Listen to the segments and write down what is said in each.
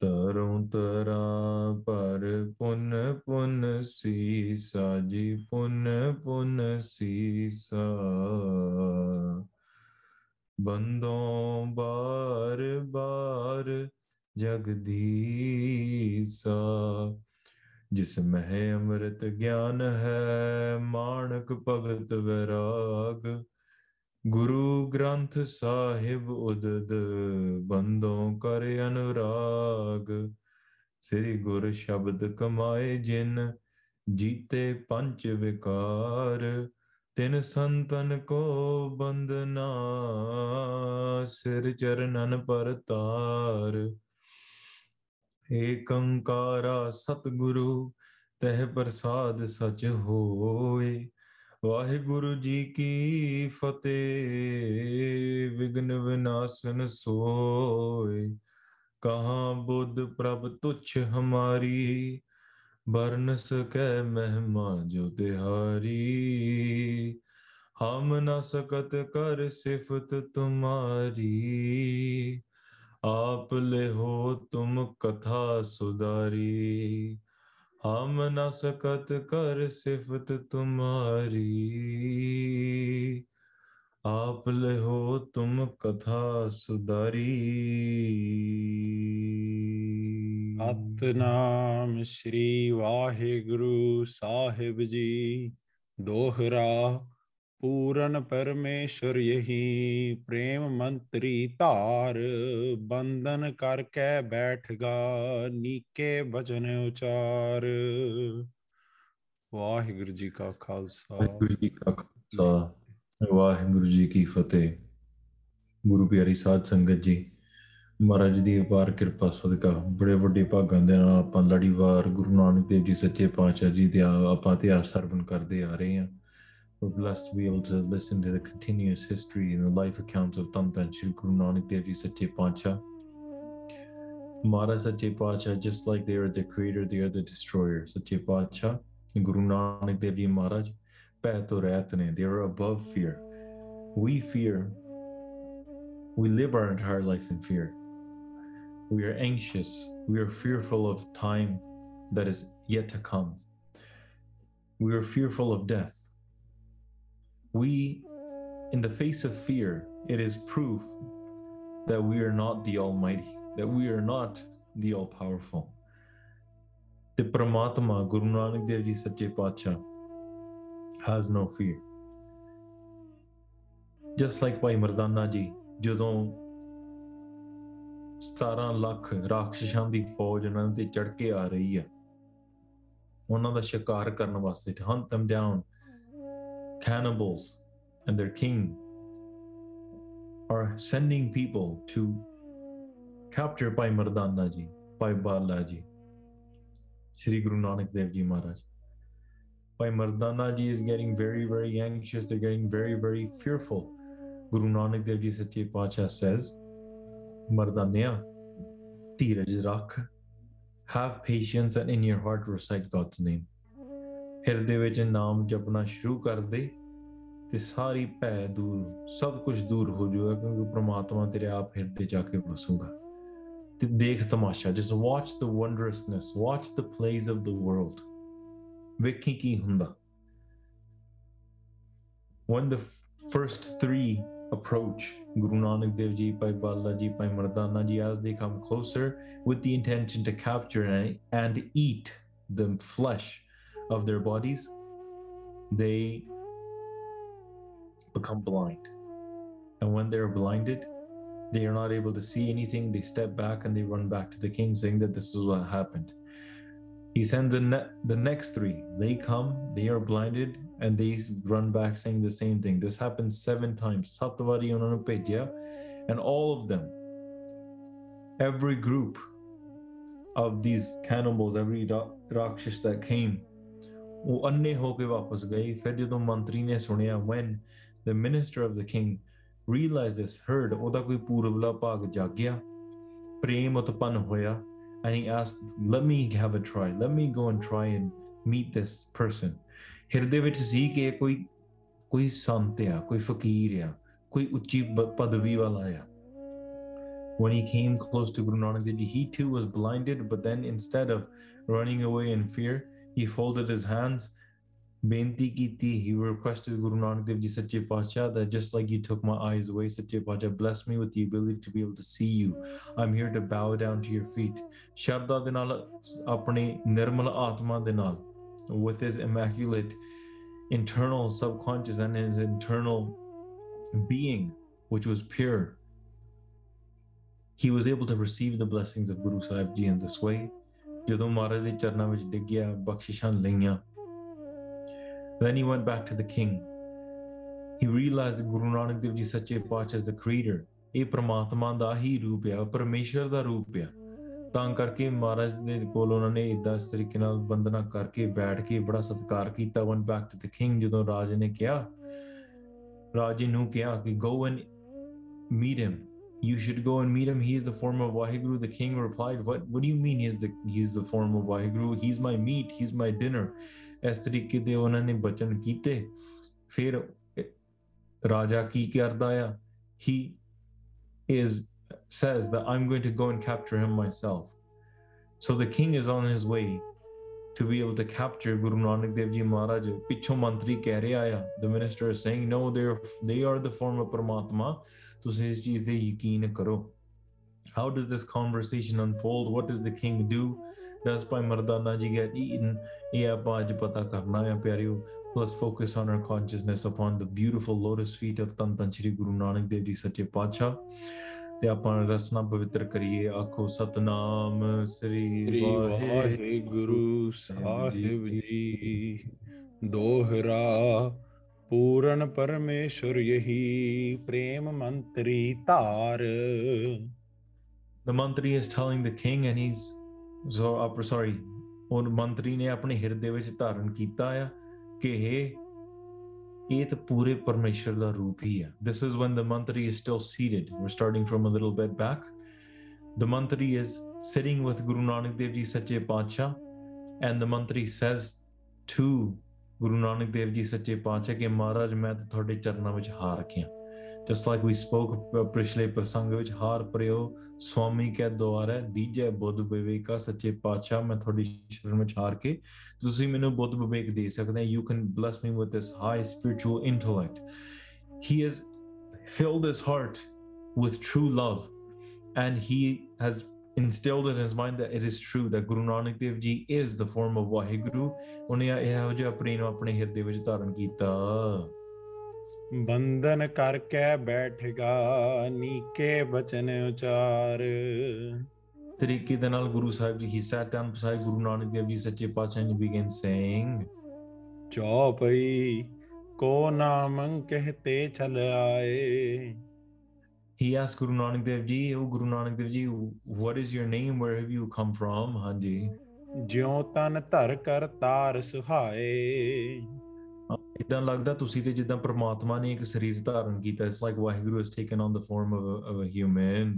ਤਰੋਂ ਤਰਾ ਪਰ ਪੁਨ ਪੁਨ ਸੀਸਾ, ਜੀ ਪੁਨ ਪੁਨ ਸੀਸਾ। ਬੰਦੋਂ ਬਾਰ ਬਾਰ ਜਗਦੀਸਾ, ਜਿਸ ਮਹਿ ਅੰਮ੍ਰਿਤ ਗਿਆਨ ਹੈ, ਮਾਣਕ ਭਗਤ ਵੈਰਾਗ। ਗੁਰੂ ਗ੍ਰੰਥ ਸਾਹਿਬ ਉਦਦ ਬੰਦੋਂ ਕਰ ਅਨੁਰਾਗ। ਸ੍ਰੀ ਗੁਰ ਸ਼ਬਦ ਕਮਾਏ ਜਿਨ, ਜੀਤੇ ਪੰਜ ਵਿਕਾਰ। ਤਿਨ ਸੰਤਨ ਕੋ ਬੰਦਨਾ ਸਿਰ ਚਰਨਨ ਪਰ ਤਾਰ। ਏਕੰਕਾਰਾ ਸਤਿਗੁਰੂ, ਤਹਿ ਪ੍ਰਸਾਦ ਸਚ ਹੋਏ। ਵਾਹਿਗੁਰੂ ਜੀ ਕੀ ਫਤਿਹ। ਵਿਗਨ ਵਿਨਾਸ਼ਨ ਸੋਏ। ਕਹਾ ਬੁੱਧ ਪ੍ਰਭ ਤੁਛ ਹਮਾਰੀ। ਬਰਨ ਸਕੈ ਮਹਿਮਾ ਜੋ ਤਿਹਾਰੀ ਹਮ ਨ ਸਕਤ ਕਰ ਸਿਫਤ ਤੁਮਾਰੀ। ਆਪ ਲੈ ਹੋ ਤੁਮ ਕਥਾ ਸੁਦਾਰੀ हम न सकत कर सिफत तुम्हारी आप ले हो तुम कथा सुधारी ਸਤਨਾਮ ਸ੍ਰੀ ਵਾਹਿਗੁਰੂ ਸਾਹਿਬ ਜੀ ਦੋਹਰਾ ਪੂਰਨ ਪਰਮੇਸ਼ਰ ਯਹੀ, ਪ੍ਰੇਮ ਮੰਤਰੀ ਧਾਰ, ਬੰਧਨ ਕਰਕੇ ਬੈਠਗਾ ਨੀਕੇ ਬਚਨ ਉਚਾਰ। ਵਾਹਿਗੁਰੂ ਜੀ ਕਾ ਖਾਲਸਾ। ਵਾਹਿਗੁਰੂ ਜੀ ਕਾ ਖਾਲਸਾ, ਵਾਹਿਗੁਰੂ ਜੀ ਕੀ ਫਤਿਹ। ਗੁਰੂ ਪਿਆਰੀ ਸਾਧ ਸੰਗਤ ਜੀ, ਮਹਾਰਾਜ ਦੀ ਅਪਾਰ ਕਿਰਪਾ, ਸਦਕਾ। ਬੜੇ ਵੱਡੇ ਭਾਗਾਂ ਦੇ ਨਾਲ ਆਪਾਂ ਲੜੀਵਾਰ ਗੁਰੂ ਨਾਨਕ ਦੇਵ ਜੀ ਸੱਚੇ ਪਾਤਸ਼ਾਹ ਜੀ ਦੇ ਆਪਾਂ ਇਤਿਹਾਸ ਸਰਵਨ ਕਰਦੇ ਆ ਰਹੇ ਹਾਂ। We're blessed to be able to listen to the continuous history and the life accounts of Dhan Dhan Shri Guru Nanak Dev Ji Sache Sache Paatshah, just like they are the creator, they are the destroyer. Sache Paatshah, Guru Nanak Dev Ji Maharaj, they are above fear. We fear, we live our entire life in fear. We are anxious, we are fearful of time that is yet to come. We are fearful of death we, in the face of fear, it is proof that we are not the Almighty, that we are not the All Powerful. The Paramatma, Guru Nanak Dev Ji Satya Pacha, has no fear. Just like Bhai Mardana Ji, ਜਦੋਂ 17 ਲੱਖ ਰਾਖਸ਼ਾਂ ਦੀ ਫੌਜ ਉਹਨਾਂ ਤੇ ਚੜ ਕੇ ਆ ਰਹੀ ਆ ਉਹਨਾਂ ਦਾ ਸ਼ਿਕਾਰ ਕਰਨ ਵਾਸਤੇ to hunt them down cannibals and their king are sending people to capture Bhai Mardana Ji, Bhai Bala Ji, Sri Guru Nanak Dev Ji Maharaj. Bhai Mardana Ji is getting very, very anxious. They're getting very, very fearful. Guru Nanak Dev Ji Sache Paatshah says, Mardanya, Tiraj Rakh, have patience and in your heart recite God's name. ਹਿਰਦੇ ਵਿੱਚ ਨਾਮ ਜਪਣਾ ਸ਼ੁਰੂ ਕਰ ਦੇ ਤੇ ਸਾਰੀ ਭੈ ਦੂਰ ਸਭ ਕੁਝ ਦੂਰ ਹੋ ਜਾਊਗਾ ਕਿਉਂਕਿ ਪ੍ਰਮਾਤਮਾ ਤੇਰੇ ਆਪ ਹਿਰਦੇ ਜਾ ਕੇ ਵਸੂਗਾ ਤੇ ਦੇਖ ਤਮਾਸ਼ਾ just watch the wondrousness watch the plays of the world ਵੇਖੀ ਕੀ ਹੁੰਦਾ when the f- first three approach Guru Nanak Dev Ji, Bhai Bala Ji, Bhai Mardana Ji, as they come closer with the intention to capture and, and eat the flesh of their bodies, they become blind. And when they're blinded, they are not able to see anything. They step back and they run back to the king, saying that this is what happened. He sends the, ne- the next three. They come, they are blinded, and they run back saying the same thing. This happens seven times. Satvari and all of them, every group of these cannibals, every Rakshas that came, ਉਹ ਅੰਨੇ ਹੋ ਕੇ ਵਾਪਸ ਗਏ ਫਿਰ ਜਦੋਂ ਮੰਤਰੀ ਨੇ ਸੁਣਿਆ when the minister of the king realized this heard ਉਹਦਾ ਕੋਈ ਪੂਰਬਲਾ ਭਾਗ ਜਾਗਿਆ ਪ੍ਰੇਮ ਉਤਪੰਨ ਹੋਇਆ and he asked let me have a try let me go and try and meet this person ਹਿਰਦੇ ਵਿੱਚ ਸੀ ਕਿ ਇਹ ਕੋਈ ਕੋਈ ਸੰਤ ਆ ਕੋਈ ਫਕੀਰ ਆ ਕੋਈ ਉੱਚੀ ਪ- ਪਦਵੀ ਵਾਲਾ ਆ when he came close to Guru Nanak Dev Ji, he too was blinded, but then instead of running away in fear, he folded his hands. Benti kiti, he requested Guru Nanak Dev Ji Satya Pacha that just like you took my eyes away, Satya Pacha, bless me with the ability to be able to see you. I'm here to bow down to your feet. Sharda dinal apne nirmala atma dinal, with his immaculate internal subconscious and his internal being, which was pure, he was able to receive the blessings of Guru Sahib Ji in this way. ਜਦੋਂ ਮਹਾਰਾਜ ਦੇ ਚਰਨਾਂ ਵਿੱਚ ਡਿੱਗਿਆ, ਬਖਸ਼ਿਸ਼ਾਂ ਲਈਆਂ। Then he went back to the king. He realized that Guru Nanak Dev Ji ਸੱਚੇ ਪਾਤਸ਼ਾਹ is the creator, ਇਹ ਪ੍ਰਮਾਤਮਾ ਦਾ ਹੀ ਰੂਪ ਆ ਪਰਮੇਸ਼ਰ ਦਾ ਰੂਪ ਆ। ਤਾਂ ਕਰਕੇ ਮਹਾਰਾਜ ਦੇ ਕੋਲ ਉਹਨਾਂ ਨੇ ਇਦਾਂ ਇਸ ਤਰੀਕੇ ਨਾਲ ਬੰਦਨਾ ਕਰਕੇ ਬੈਠ ਕੇ ਬੜਾ ਸਤਿਕਾਰ ਕੀਤਾ, went back to the king ਜਦੋਂ ਰਾਜ ਨੇ ਕਿਹਾ। ਰਾਜੇ ਨੂੰ ਕਿਹਾ ਕਿ go and meet him you should go and meet him. He is the form of Waheguru. The king replied, What what do you mean he's the he's the form of Waheguru? He's my meat, he's my dinner. ਇਸ ਤਰੀਕੇ ਦੇ ਉਹਨਾਂ ਨੇ ਬਚਨ ਕੀਤੇ ਫਿਰ ਰਾਜਾ ਕੀ ਕਰਦਾ ਆ he is says that I'm going to go and capture him myself. So the king is on his way to be able to capture Guru Nanak Dev Ji Maharaj. ਪਿੱਛੋਂ ਮੰਤਰੀ ਕਹਿ ਰਿਹਾ ਆ the minister is saying no they are they are the form of Paramatma. ਤੁਸੀਂ ਇਸ ਚੀਜ਼ ਤੇ ਯਕੀਨ ਕਰੋ how does this conversation unfold what does the king do does by mardana ji get eaten ਇਹ ਆਪਾਂ ਅੱਜ ਪਤਾ ਕਰਨਾ ਹੈ ਪਿਆਰਿਓ let's focus on our consciousness upon the beautiful lotus feet of ਧੰਨ ਧੰਨ ਸ਼੍ਰੀ ਗੁਰੂ ਨਾਨਕ ਦੇਵ ਜੀ ਸੱਚੇ ਪਾਤਸ਼ਾਹ ਤੇ ਆਪਾਂ ਰਸਨਾ ਪਵਿੱਤਰ ਕਰੀਏ ਆਖੋ ਸਤਨਾਮ ਸ੍ਰੀ ਵਾਹਿਗੁਰੂ ਸਾਹਿਬ ਜੀ ਦੋਹਰਾ ਪੂਰਨ ਪਰਮੇਸ਼ਰ ਯਹੀ ਪ੍ਰੇਮ ਮੰਤਰੀ ਧਾਰ the mantri is telling the king and he's so upper sorry ਉਹ ਮੰਤਰੀ ਨੇ ਆਪਣੇ ਹਿਰਦੇ ਵਿੱਚ ਧਾਰਨ ਕੀਤਾ ਆ ਕਿ ਇਹ ਇਹ ਤਾਂ ਪੂਰੇ ਪਰਮੇਸ਼ਰ ਦਾ ਰੂਪ ਹੀ ਆ this is when the mantri is still seated we're starting from a little bit back the mantri is sitting with guru nanak dev ji sache pacha and the mantri says to ਗੁਰੂ ਨਾਨਕ ਦੇਵ ਜੀ ਸੱਚੇ ਪਾਤਸ਼ਾਹ ਕਿ ਮਹਾਰਾਜ ਮੈਂ ਤਾਂ ਤੁਹਾਡੇ ਚਰਨਾਂ ਵਿੱਚ ਹਾਰ ਗਿਆ just like we spoke uh, ਪਿਛਲੇ ਪ੍ਰਸੰਗ ਵਿੱਚ ਹਾਰ ਪਰਿਓ ਸਵਾਮੀ ਕੈ ਦੁਆਰੇ ਦੀਜੈ ਬੁੱਧ ਵਿਵੇਕਾ ਸੱਚੇ ਪਾਤਸ਼ਾਹ ਮੈਂ ਤੁਹਾਡੀ ਸ਼ਰਨ ਵਿੱਚ ਹਾਰ ਕੇ ਤੁਸੀਂ ਮੈਨੂੰ ਬੁੱਧ ਵਿਵੇਕ ਦੇ ਸਕਦੇ you can bless me with this high spiritual intellect. He has filled his heart with true love and he has instilled in his mind that it is true that Guru Nanak Dev Ji is the form of Waheguru ਉਹਨੇ ਇਹੋ ਜਿਹਾ ਪ੍ਰੇਮ ਆਪਣੇ ਹਿਰਦੇ ਵਿੱਚ ਧਾਰਨ ਕੀਤਾ ਬੰਧਨ ਕਰਕੇ ਬੈਠਗਾ ਨੀਕੇ ਬਚਨ ਉਚਾਰ ਤਰੀਕੇ ਦੇ ਨਾਲ ਗੁਰੂ ਸਾਹਿਬ ਜੀ he sat down beside Guru Nanak Dev Ji ਸੱਚੇ ਪਾਤਸ਼ਾਹ he began saying ਚੌਪਈ ਕੋ ਨਾਮੰ ਕਹਤੇ ਚਲ ਆਏ he asked Guru Nanak Dev Ji oh Guru Nanak Dev Ji what is your name where have you come from ਹਾਂਜੀ ਜਿਉ ਤਨ ਧਰ ਕਰ ਤਾਰ ਸੁਹਾਏ ਇਦਾਂ ਲੱਗਦਾ ਤੁਸੀਂ ਤੇ ਜਿੱਦਾਂ ਪ੍ਰਮਾਤਮਾ ਨੇ ਇੱਕ ਸਰੀਰ ਧਾਰਨ ਕੀਤਾ it's like Waheguru on the form of a, of a human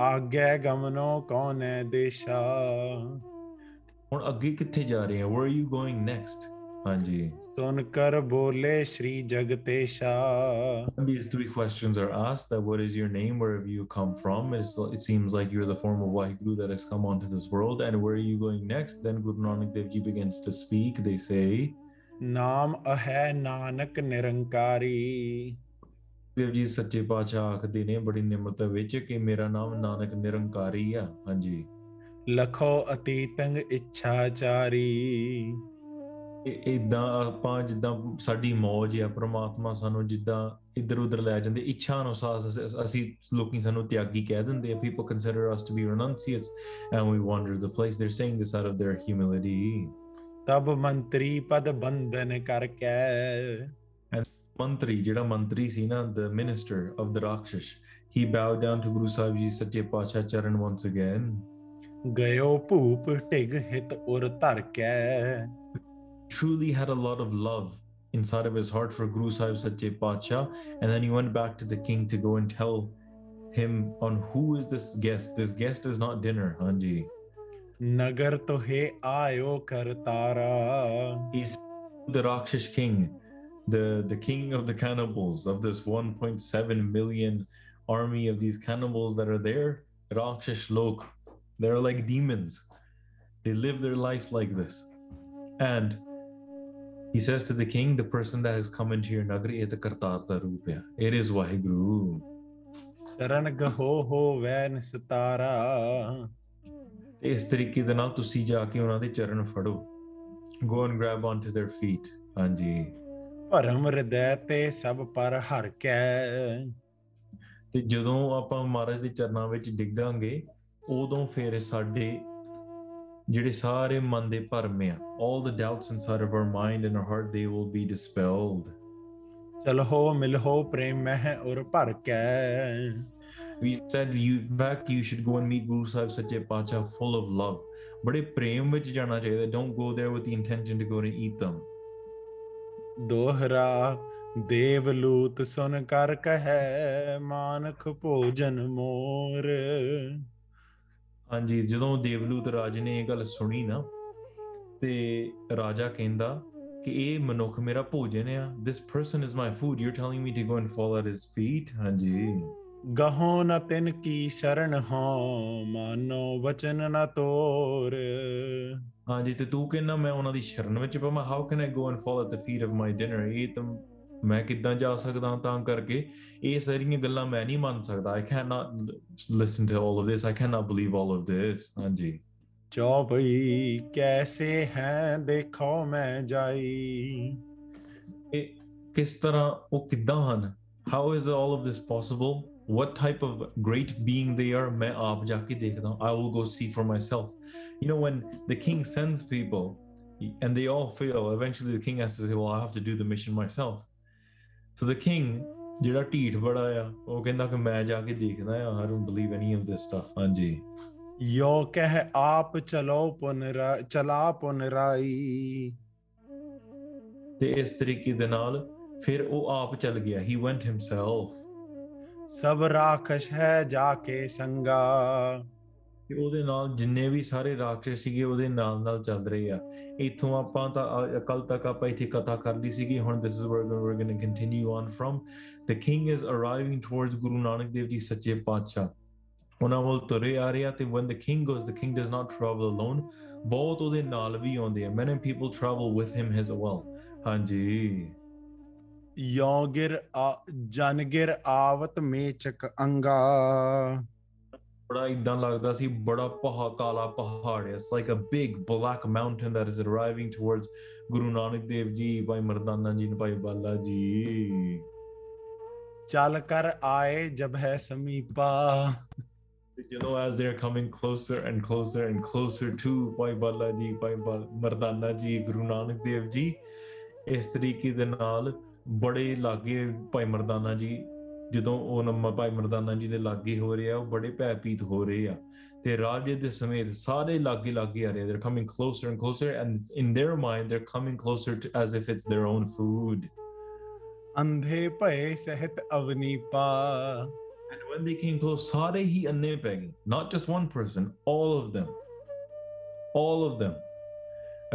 ਆਗੈ ਗਮਨੋ ਕੌਨੈ ਦੇਸ਼ਾ ਹੁਣ ਅੱਗੇ ਕਿੱਥੇ ਜਾ ਰਹੇ ਆ where are you going next ਹਾਂਜੀ ਸੁਨ ਕਰ ਬੋਲੇ ਸ਼੍ਰੀ ਜਗਤੇਸ਼ਾ When these three questions are asked that what is your name where have you come from it's, it seems like you're the form of Vaheguru that has come onto this world and where are you going next then Guru Nanak Dev Ji begins to speak they say ਨਾਮ ਅਹੈ ਨਾਨਕ ਨਿਰੰਕਾਰੀ ਦੇਵ ਜੀ ਸੱਚੇ ਪਾਤਸ਼ਾਹ ਆਖਦੇ ਨੇ ਬੜੀ ਨਿਮਰਤਾ ਵਿੱਚ ਕਿ ਮੇਰਾ ਨਾਮ ਨਾਨਕ ਨਿਰੰਕਾਰੀ ਆ ਹਾਂਜੀ ਲਖੋ ਅਤੀਤੰਗ ਇੱਛਾਚਾਰੀ ਇਦਾਂ ਆਪਾਂ ਜਿੱਦਾਂ ਸਾਡੀ ਮੌਜ ਆ ਪ੍ਰਮਾਤਮਾ ਸਾਨੂੰ ਜਿੱਦਾਂ ਇੱਧਰ ਉੱਧਰ ਲੈ ਜਾਂਦੇ ਇੱਛਾ ਅਨੁਸਾਰ ਅਸੀਂ ਲੋਕੀ ਸਾਨੂੰ ਤਿਆਗੀ ਕਹਿ ਦਿੰਦੇ ਆ people consider us to be renunciates and we wander the place they are saying this out of their humility ਤਬ ਮੰਤਰੀ ਪਦ ਬੰਧਨ ਕਰਕੇ ਮੰਤਰੀ ਜਿਹੜਾ ਮੰਤਰੀ ਸੀ ਨਾ the minister of the ਰਾਖਸ਼ he bowed down to Guru Sahib ji ਸੱਚੇ ਪਾਤਸ਼ਾਹ ਚਰਨ ਵਾਂਸ ਅਗੇਨ ਗਇਓ ਭੂਪ ਟਿਗ ਹਿਤ ਉਰ ਧਰ ਕੇ। truly had a lot of love inside of his heart for Guru Sahib Satya Pacha. And then he went back to the king to go and tell him on who is this guest. This guest is not dinner, Hanji. Nagar to he ayo kartara. He's the Rakshish king, the, the king of the cannibals, of this 1.7 million army of these cannibals that are there. Rakshish Lok. They're like demons. They live their lives like this. And he says to the king, the person that has come into your nagari, it kartar da roop hai. It is. ਸ਼ਰਨ ਗਹੋ ਹੋ ਵੈ ਨਿਸਤਾਰਾ ਤੇ ਇਸ ਤਰੀਕੇ ਦੇ ਨਾਲ ਤੁਸੀਂ ਜਾ ਕੇ ਉਹਨਾਂ ਦੇ ਚਰਨ ਫੜੋ go and grab onto their feet ਹਾਂਜੀ ਭਰਮ ਹਿਰਦੈ ਤੇ ਸਭ ਪਰ ਹਰ ਕੈ ਤੇ ਜਦੋਂ ਆਪਾਂ ਮਹਾਰਾਜ ਦੇ ਚਰਨਾਂ ਵਿੱਚ ਡਿੱਗਾਂਗੇ ਉਦੋਂ ਫਿਰ ਸਾਡੇ ਜਿਹੜੇ ਸਾਰੇ ਮਨ ਦੇ ਭਰਮ ਆ all the doubts inside of our mind and our heart they will be dispelled ਚਲਹੋ ਮਿਲਹੋ ਪ੍ਰੇਮ ਮਹਿ ਉਰ ਭਰ ਕੈ we said you back you should go and meet guru sahib sache pacha full of love ਬੜੇ ਪ੍ਰੇਮ ਵਿੱਚ ਜਾਣਾ ਚਾਹੀਦਾ don't go there with the intention to go and eat them ਦੋਹਰਾ ਦੇਵ ਲੂਤ ਸੁਨ ਕਰ ਕਹੈ ਮਾਨਖ ਭੋਜਨ ਮੋਰ ਹਾਂਜੀ ਜਦੋਂ ਦੇਵਲੂਤ ਰਾਜ ਨੇ ਇਹ ਗੱਲ ਸੁਣੀ ਨਾ ਤੇ ਰਾਜਾ ਕਹਿੰਦਾ ਕਿ ਇਹ ਮਨੁੱਖ ਮੇਰਾ ਭੋਜਨ ਆ this person is my food you're telling me to go and fall at his feet ਹਾਂਜੀ ਗਹੋ ਨ ਤਿਨ ਕੀ ਸ਼ਰਨ ਹੋ ਮਾਨੋ ਵਚਨ ਨ ਤੋਰ ਹਾਂਜੀ ਤੇ ਤੂੰ ਕਹਿੰਦਾ ਮੈਂ ਉਹਨਾਂ ਦੀ ਸ਼ਰਨ ਵਿੱਚ ਪਵਾਂ how can I go and fall at the feet of my dinner ਇਹ ਤਾਂ ਮੈਂ ਕਿੱਦਾਂ ਜਾ ਸਕਦਾ ਤਾਂ ਕਰਕੇ ਇਹ ਸਾਰੀਆਂ ਗੱਲਾਂ ਮੈਂ ਨਹੀਂ ਮੰਨ ਸਕਦਾ I cannot listen to all of this I cannot believe all of this ਹਾਂਜੀ ਚੌਪਈ ਕੈਸੇ ਹੈ ਦੇਖੋ ਮੈਂ ਜਾਈ ਇਹ ਕਿਸ ਤਰ੍ਹਾਂ ਉਹ ਕਿੱਦਾਂ ਹਨ how is all of this possible what type of great being they are ਮੈਂ ਆਪ ਜਾ ਕੇ ਦੇਖਦਾ I will go see for myself you know when the king sends people and they all fail eventually the king has to say well I have to do the mission myself So the king ਜਿਹੜਾ ਢੀਠ ਬੜਾ ਆ ਉਹ ਕਹਿੰਦਾ ਕਿ ਮੈਂ ਜਾ ਕੇ ਦੇਖਦਾ ਆ I don't believe any of this stuff ਹਾਂਜੀ। ਯੋ ਕਹਿ ਆਪ ਚਲੋ ਪੁਨਰਾ ਚਲਾ ਪੁਨਰਾਈ ਤੇ ਇਸ ਤਰੀਕੇ ਦੇ ਨਾਲ ਫਿਰ ਉਹ ਆਪ ਚੱਲ ਗਿਆ। He went himself ਸਭ ਰਾਖਸ਼ ਹੈ ਜਾ ਕੇ ਸੰਗਾ। ਕਿ ਉਹਦੇ ਨਾਲ ਜਿੰਨੇ ਵੀ ਸਾਰੇ ਰਾਖਸ਼ ਸੀਗੇ ਉਹਦੇ ਨਾਲ ਨਾਲ ਚੱਲ ਰਹੇ ਆ ਇਥੋਂ ਆਪਾਂ ਤਾਂ ਕੱਲ ਤੱਕ ਆਪਾਂ ਇੱਥੇ ਕਥਾ ਕਰ ਲਈ ਸੀਗੀ ਹੁਣ this is where we going to continue on from the king is arriving towards Guru Nanak Dev ji ਸੱਚੇ ਪਾਤਸ਼ਾਹ ਉਹਨਾਂ ਵੱਲ ਤੁਰੇ ਆ ਰਿਹਾ ਤੇ when the king goes the king does not travel alone ਬਹੁਤ ਉਹਦੇ ਨਾਲ ਵੀ ਆਉਂਦੇ ਆ many people travel with him as well ਹਾਂਜੀ ਯੋਗਿਰ ਜਨਗਿਰ ਆਵਤ ਮੇਚਕ ਅੰਗਾ ਬੜਾ ਇਦਾਂ ਲੱਗਦਾ ਸੀ ਬੜਾ ਪਹਾ ਕਾਲਾ ਪਹਾੜ ਹੈ it's like a big black mountain that is arriving towards Guru Nanak Dev ji Bhai Mardana ਜੀ ਭਾਈ ਬਾਲਾ ਜੀ। ਚਲ ਕਰ ਆਏ ਜਬ ਹੈ ਸਮੀਪਾ। ਜਦੋਂ as they are coming closer and closer and closer to ਭਾਈ ਬਾਲਾ ਜੀ ਭਾਈ ਮਰਦਾਨਾ ਜੀ ਗੁਰੂ ਨਾਨਕ ਦੇਵ ਜੀ ਇਸ ਤਰੀਕੇ ਦੇ ਨਾਲ ਬੜੇ ਲਾਗੇ ਭਾਈ ਮਰਦਾਨਾ ਜੀ ਜਦੋਂ ਉਹ ਨੰਮਾ ਭਾਈ ਮਰਦਾਨਾ ਜੀ ਦੇ ਲਾਗੇ ਹੋ ਰਿਹਾ ਉਹ ਬੜੇ ਭੈਭੀਤ ਹੋ ਰਹੇ ਆ ਤੇ ਰਾਜੇ ਦੇ ਸਮੇਤ ਸਾਰੇ ਲਾਗੇ ਲਾਗੇ ਆ ਰਹੇ they're coming closer and closer and in their mind they're coming closer to as if it's their own food ਅੰਧੇ ਭਏ ਸਹਿਤ ਅਵਨੀ ਪਾ and when they came close ਸਾਰੇ ਹੀ ਅੰਨੇ ਪੈ ਗਏ not just one person all of them all of them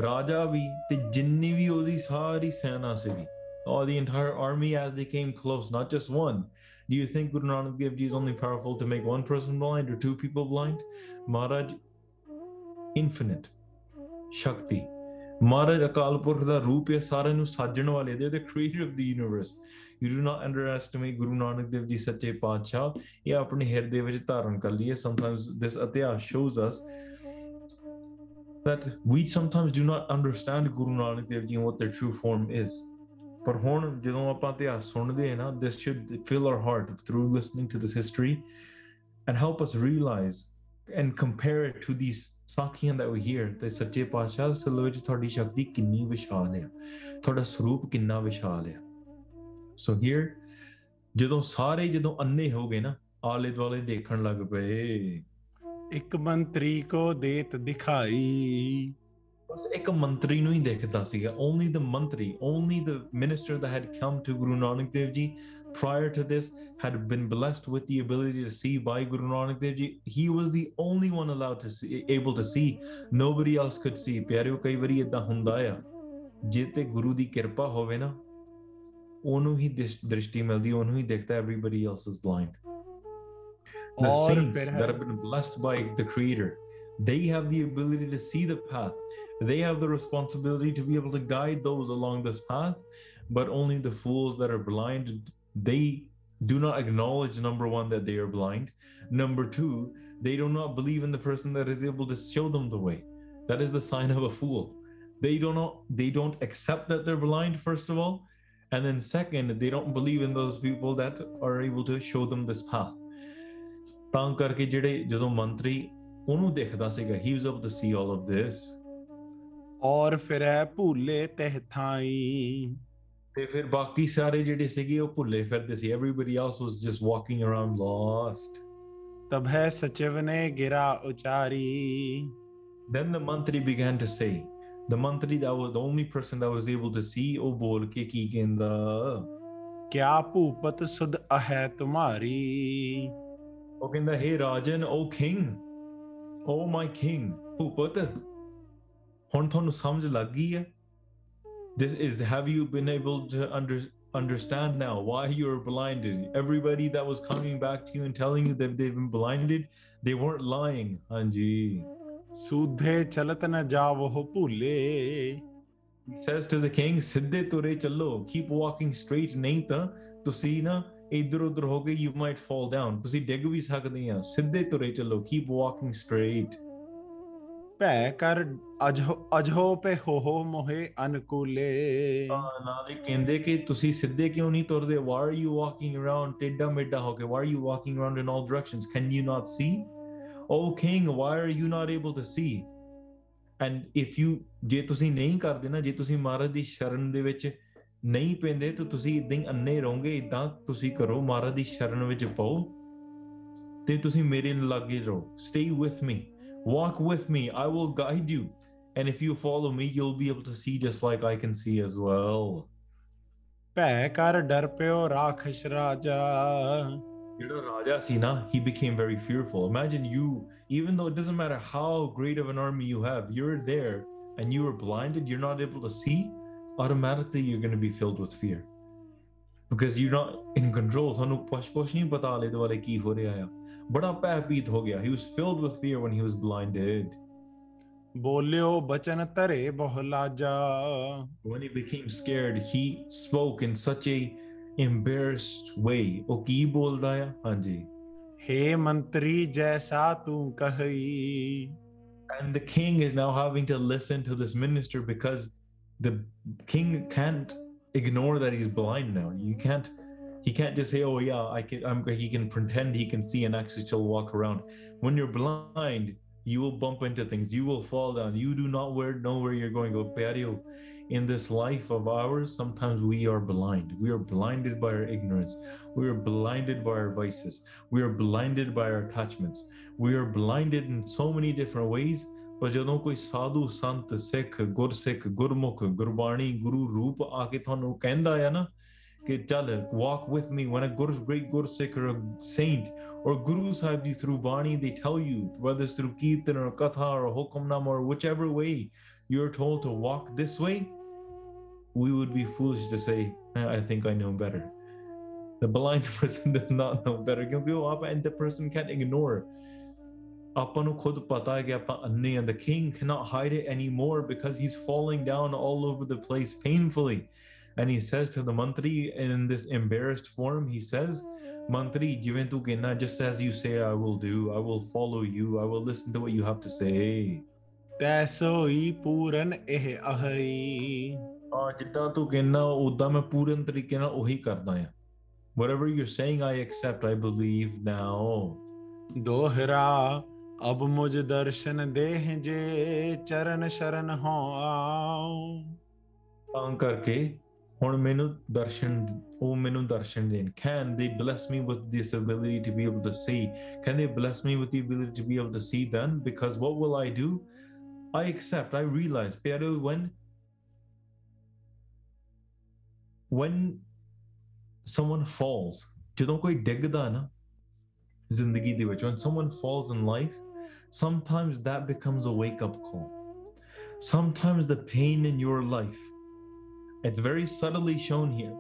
ਰਾਜਾ ਵੀ ਤੇ ਜਿੰਨੀ ਵੀ ਉਹਦੀ ਸਾਰੀ ਸੈਨਾ ਸੀਗੀ all the entire army as they came close not just one do you think Guru Nanak Dev Ji is only powerful to make one person blind or two people blind Maharaj infinite Shakti Maharaj Akal Purkh ਦਾ ਰੂਪ ਹੈ ਸਾਰਿਆਂ ਨੂੰ ਸਾਜਣ ਵਾਲੇ ਦੇ the creator of the universe you do not underestimate Guru Nanak Dev Ji ਸੱਚੇ ਪਾਤਸ਼ਾਹ ਇਹ ਆਪਣੇ ਹਿਰਦੇ ਵਿੱਚ ਧਾਰਨ ਕਰ ਲਈਏ sometimes this ਇਤਿਹਾਸ shows us that we sometimes do not understand Guru Nanak Dev Ji and what their true form is ਪਰ ਹੁਣ ਜਦੋਂ ਆਪਾਂ ਇਤਿਹਾਸ ਸੁਣਦੇ ਹਾਂ ਨਾ this should fill our heart through listening to this history and help us realise and compare it to these ਸਾਖੀਆਂ ਦਾ ਵੀ ਹੀਅਰ ਤੇ ਸੱਚੇ ਪਾਤਸ਼ਾਹ ਸਲੋ ਵਿੱਚ ਤੁਹਾਡੀ ਸ਼ਕਤੀ ਕਿੰਨੀ ਵਿਸ਼ਾਲ ਹੈ ਤੁਹਾਡਾ ਸਰੂਪ ਕਿੰਨਾ ਵਿਸ਼ਾਲ ਹੈ ਸੋ ਹੀਅਰ ਜਦੋਂ ਸਾਰੇ ਜਦੋਂ ਅੰਨੇ ਹੋ ਗਏ ਨਾ ਆਲੇ ਦੁਆਲੇ ਦੇਖਣ ਲੱਗ ਪਏ ਇੱਕ ਮੰਤਰੀ ਕੋ ਦੇਤ ਦਿਖਾਈ ਬਸ ਇੱਕ ਮੰਤਰੀ ਨੂੰ ਹੀ ਦੇਖਦਾ ਸੀਗਾ only the ਮੰਤਰੀ only the minister that had come to Guru Nanak Dev Ji prior to this had been blessed with the ability to see by Guru Nanak Dev Ji he was the only one allowed to see able to see nobody else could see ਪਿਆਰਿਓ ਕਈ ਵਾਰੀ ਇਦਾਂ ਹੁੰਦਾ ਆ ਜੇ ਤੇ ਗੁਰੂ ਦੀ ਕਿਰਪਾ ਹੋਵੇ ਨਾ ਉਹਨੂੰ ਹੀ ਦਿਸ਼- ਦ੍ਰਿਸ਼ਟੀ ਮਿਲਦੀ ਉਹਨੂੰ ਹੀ ਦੇਖਦਾ everybody else is blind the ਔਰ saints ਫਿਰ that have been blessed by the creator they have the ability to see the path they have the responsibility to be able to guide those along this path but only the fools that are blind they do not acknowledge number one that they are blind number two they do not believe in the person that is able to show them the way that is the sign of a fool they do not they don't accept that they're blind first of all and then second they don't believe in those people that are able to show them this path ਤਾਂ ਕਰਕੇ ਜਿਹੜੇ ਜਦੋਂ ਮੰਤਰੀ ਉਹਨੂੰ ਦੇਖਦਾ ਸੀਗਾ he was able to see all of this ਔਰ ਫਿਰੈ ਭੂਲੇ ਤਹਿ ਥਾਈ ਤੇ ਫਿਰ ਬਾਕੀ ਸਾਰੇ ਜਿਹੜੇ ਸੀਗੇ ਉਹ ਭੁੱਲੇ ਫਿਰਦੇ ਸੀ everybody else was just walking around lost ਤਬਹਿ ਸਚਿਵ ਨੇ ਗਿਰਾ ਉਚਾਰੀ then the mantri began to say the mantri that was the only person that was able to see ਉਹ ਬੋਲ ਕੇ ਕੀ ਕਹਿੰਦਾ ਕਿਆ ਭੂਪਤ ਸੁਧ ਅਹੈ ਤੁਮਾਰੀ ਉਹ ਕਹਿੰਦਾ hey Rajan oh king oh my king ਭੂਪਤ ਹੁਣ ਤੁਹਾਨੂੰ ਸਮਝ ਲੱਗ ਗਈ ਹੈ this is have you been able to under, understand now why you're blinded everybody that was coming back to you and telling you that they've been blinded they weren't lying ਹਾਂਜੀ ਸੂਧੇ ਚਲਤ ਨ ਜਾਵੋ ਭੂਲੇ he says to the king ਸਿੱਧੇ ਤੁਰੇ ਚੱਲੋ keep walking straight ਨਹੀਂ ਤਾਂ ਤੁਸੀਂ ਨਾ ਇਧਰ ਉਧਰ ਹੋ ਗਏ ਯੂ ਮਾਈਟ ਫਾਲ ਡਾਊਨ ਤੁਸੀਂ ਡਿੱਗ ਵੀ ਸਕਦੇ ਆ। ਸਿੱਧੇ ਤੁਰੇ ਚੱਲੋ। ਕੀਪ ਵਾਕਿੰਗ ਸਟ੍ਰੇਟ ਭੈ ਕਰ ਅਜੋ ਅਜੋ ਪੇ ਹੋ ਹੋ ਮੋਹੇ ਅਨਕੂਲੇ। ਨਾਲੇ ਕਹਿੰਦੇ ਕਿ ਤੁਸੀਂ ਸਿੱਧੇ ਕਿਉਂ ਨਹੀਂ ਤੁਰਦੇ? ਵਾਰ ਯੂ ਵਾਕਿੰਗ ਅਰਾਊਂਡ ਟੇਡਾ ਮੇਡਾ ਹੋ ਕੇ। Were you walking around in all directions can you not see oh king why are you not able to see and if you ਜੇ ਤੁਸੀਂ ਨਹੀਂ ਕਰਦੇ ਨਾ ਜੇ ਤੁਸੀਂ ਮਹਾਰਾਜ ਦੀ ਸ਼ਰਨ ਦੇ ਵਿੱਚ ਨਹੀਂ ਪੈਂਦੇ ਤਾਂ ਤੁਸੀਂ ਇਦਾਂ ਹੀ ਅੰਨੇ ਰਹੋਗੇ ਇਦਾਂ ਤੁਸੀਂ ਕਰੋ ਮਹਾਰਾਜ ਦੀ ਸ਼ਰਨ ਵਿੱਚ ਪਾਓ ਤੇ ਤੁਸੀਂ ਮੇਰੇ ਨਾਲ ਲਾਗੇ ਰਹੋ stay with me walk with me i will guide you and if you follow me you'll be able to see just like i can see as well ਭੈ ਕਰ ਡਰ ਪਿਓ ਰਾਖਸ਼ ਰਾਜਾ ਜਿਹੜਾ ਰਾਜਾ ਸੀ ਨਾ he became very fearful imagine you even though it doesn't matter how great of an army you have you're there and you are blinded you're not able to see automatically you're going to be filled with fear because you're not in control ਤੁਹਾਨੂੰ ਪੁੱਛ ਪੁੱਛ ਨਹੀਂ ਪਤਾ ਆਲੇ ਦੁਆਲੇ ਕੀ ਹੋ ਰਿਹਾ ਆ ਬੜਾ ਭੈਭੀਤ ਹੋ ਗਿਆ he was filled with fear when he was blinded ਬੋਲਿਓ ਬਚਨ ਧਰੇ ਬਹੁ ਲਾਜਾ when he became scared he spoke in such a embarrassed way ਉਹ ਕੀ ਬੋਲਦਾ ਆ ਹਾਂਜੀ ਹੇ ਮੰਤਰੀ ਜੈਸਾ ਤੂੰ ਕਹਈ and the king is now having to listen to this minister because the king can't ignore that he's blind now. You can't he can't just say, "Oh yeah, I can." I'm, he can pretend he can see and actually still walk around. When you're blind, you will bump into things. You will fall down. You do not where, know where you're going. Pero in this life of ours, sometimes we are blind. We are blinded by our ignorance. We are blinded by our vices. We are blinded by our attachments. We are blinded in so many different ways ਪਰ ਜਦੋਂ ਕੋਈ ਸਾਧੂ ਸੰਤ ਸਿੱਖ ਗੁਰਸਿੱਖ ਗੁਰਮੁਖ ਗੁਰਬਾਣੀ ਗੁਰੂ ਰੂਪ ਆ ਕੇ ਤੁਹਾਨੂੰ ਕਹਿੰਦਾ ਆ ਨਾ ਕਿ ਚੱਲ walk with me when a gur, great gursikh or a saint or guru sahib ji through bani they tell you whether it's through kirtan or katha or hukamnam or whichever way you're told to walk this way we would be foolish to say "Eh, i think i know better the blind person does not know better ਕਿਉਂਕਿ ਉਹ ਆਪ and the person can't ignore ਆਪਾਂ ਨੂੰ ਖੁਦ ਪਤਾ ਹੈ ਕਿ ਆਪਾਂ ਅੰਨੇ and the king cannot hide it anymore because he's falling down all over the place painfully and he says to the mantri in this embarrassed form he says mantri ਜਿਵੇਂ ਤੂੰ ਕਹਿਣਾ just as you say I will do I will follow you I will listen to what you have to say ਤੈਸੋਈ ਪੂਰਨ ਇਹ ਅਹਈ ਆ ਜਿੱਦਾਂ ਤੂੰ ਕਹਿਣਾ ਉਦਾਂ ਮੈਂ ਪੂਰਨ ਤਰੀਕੇ ਨਾਲ ਉਹੀ ਕਰਦਾ ਆ whatever you're saying I accept I believe now ਦੋਹਰਾ ਅਬ ਮੁਝ ਦਰਸ਼ਨ ਦੇਹ ਜੇ ਚਰਨ ਸ਼ਰਨ ਹੋ ਆਓ ਤਾਂ ਕਰਕੇ ਹੁਣ ਮੈਨੂੰ ਦਰਸ਼ਨ ਉਹ ਮੈਨੂੰ ਦਰਸ਼ਨ ਦੇਣ can they bless me with this ability to be able to see can they bless me with the ability to be able to see then because what will I do I accept I realize ਪਿਆਰੇ when when someone falls ਜਦੋਂ ਕੋਈ ਡਿੱਗਦਾ ਨਾ ਜ਼ਿੰਦਗੀ ਦੇ ਵਿੱਚ when someone falls in life Sometimes that becomes a wake up call. Sometimes the pain in your life, it's very subtly shown here.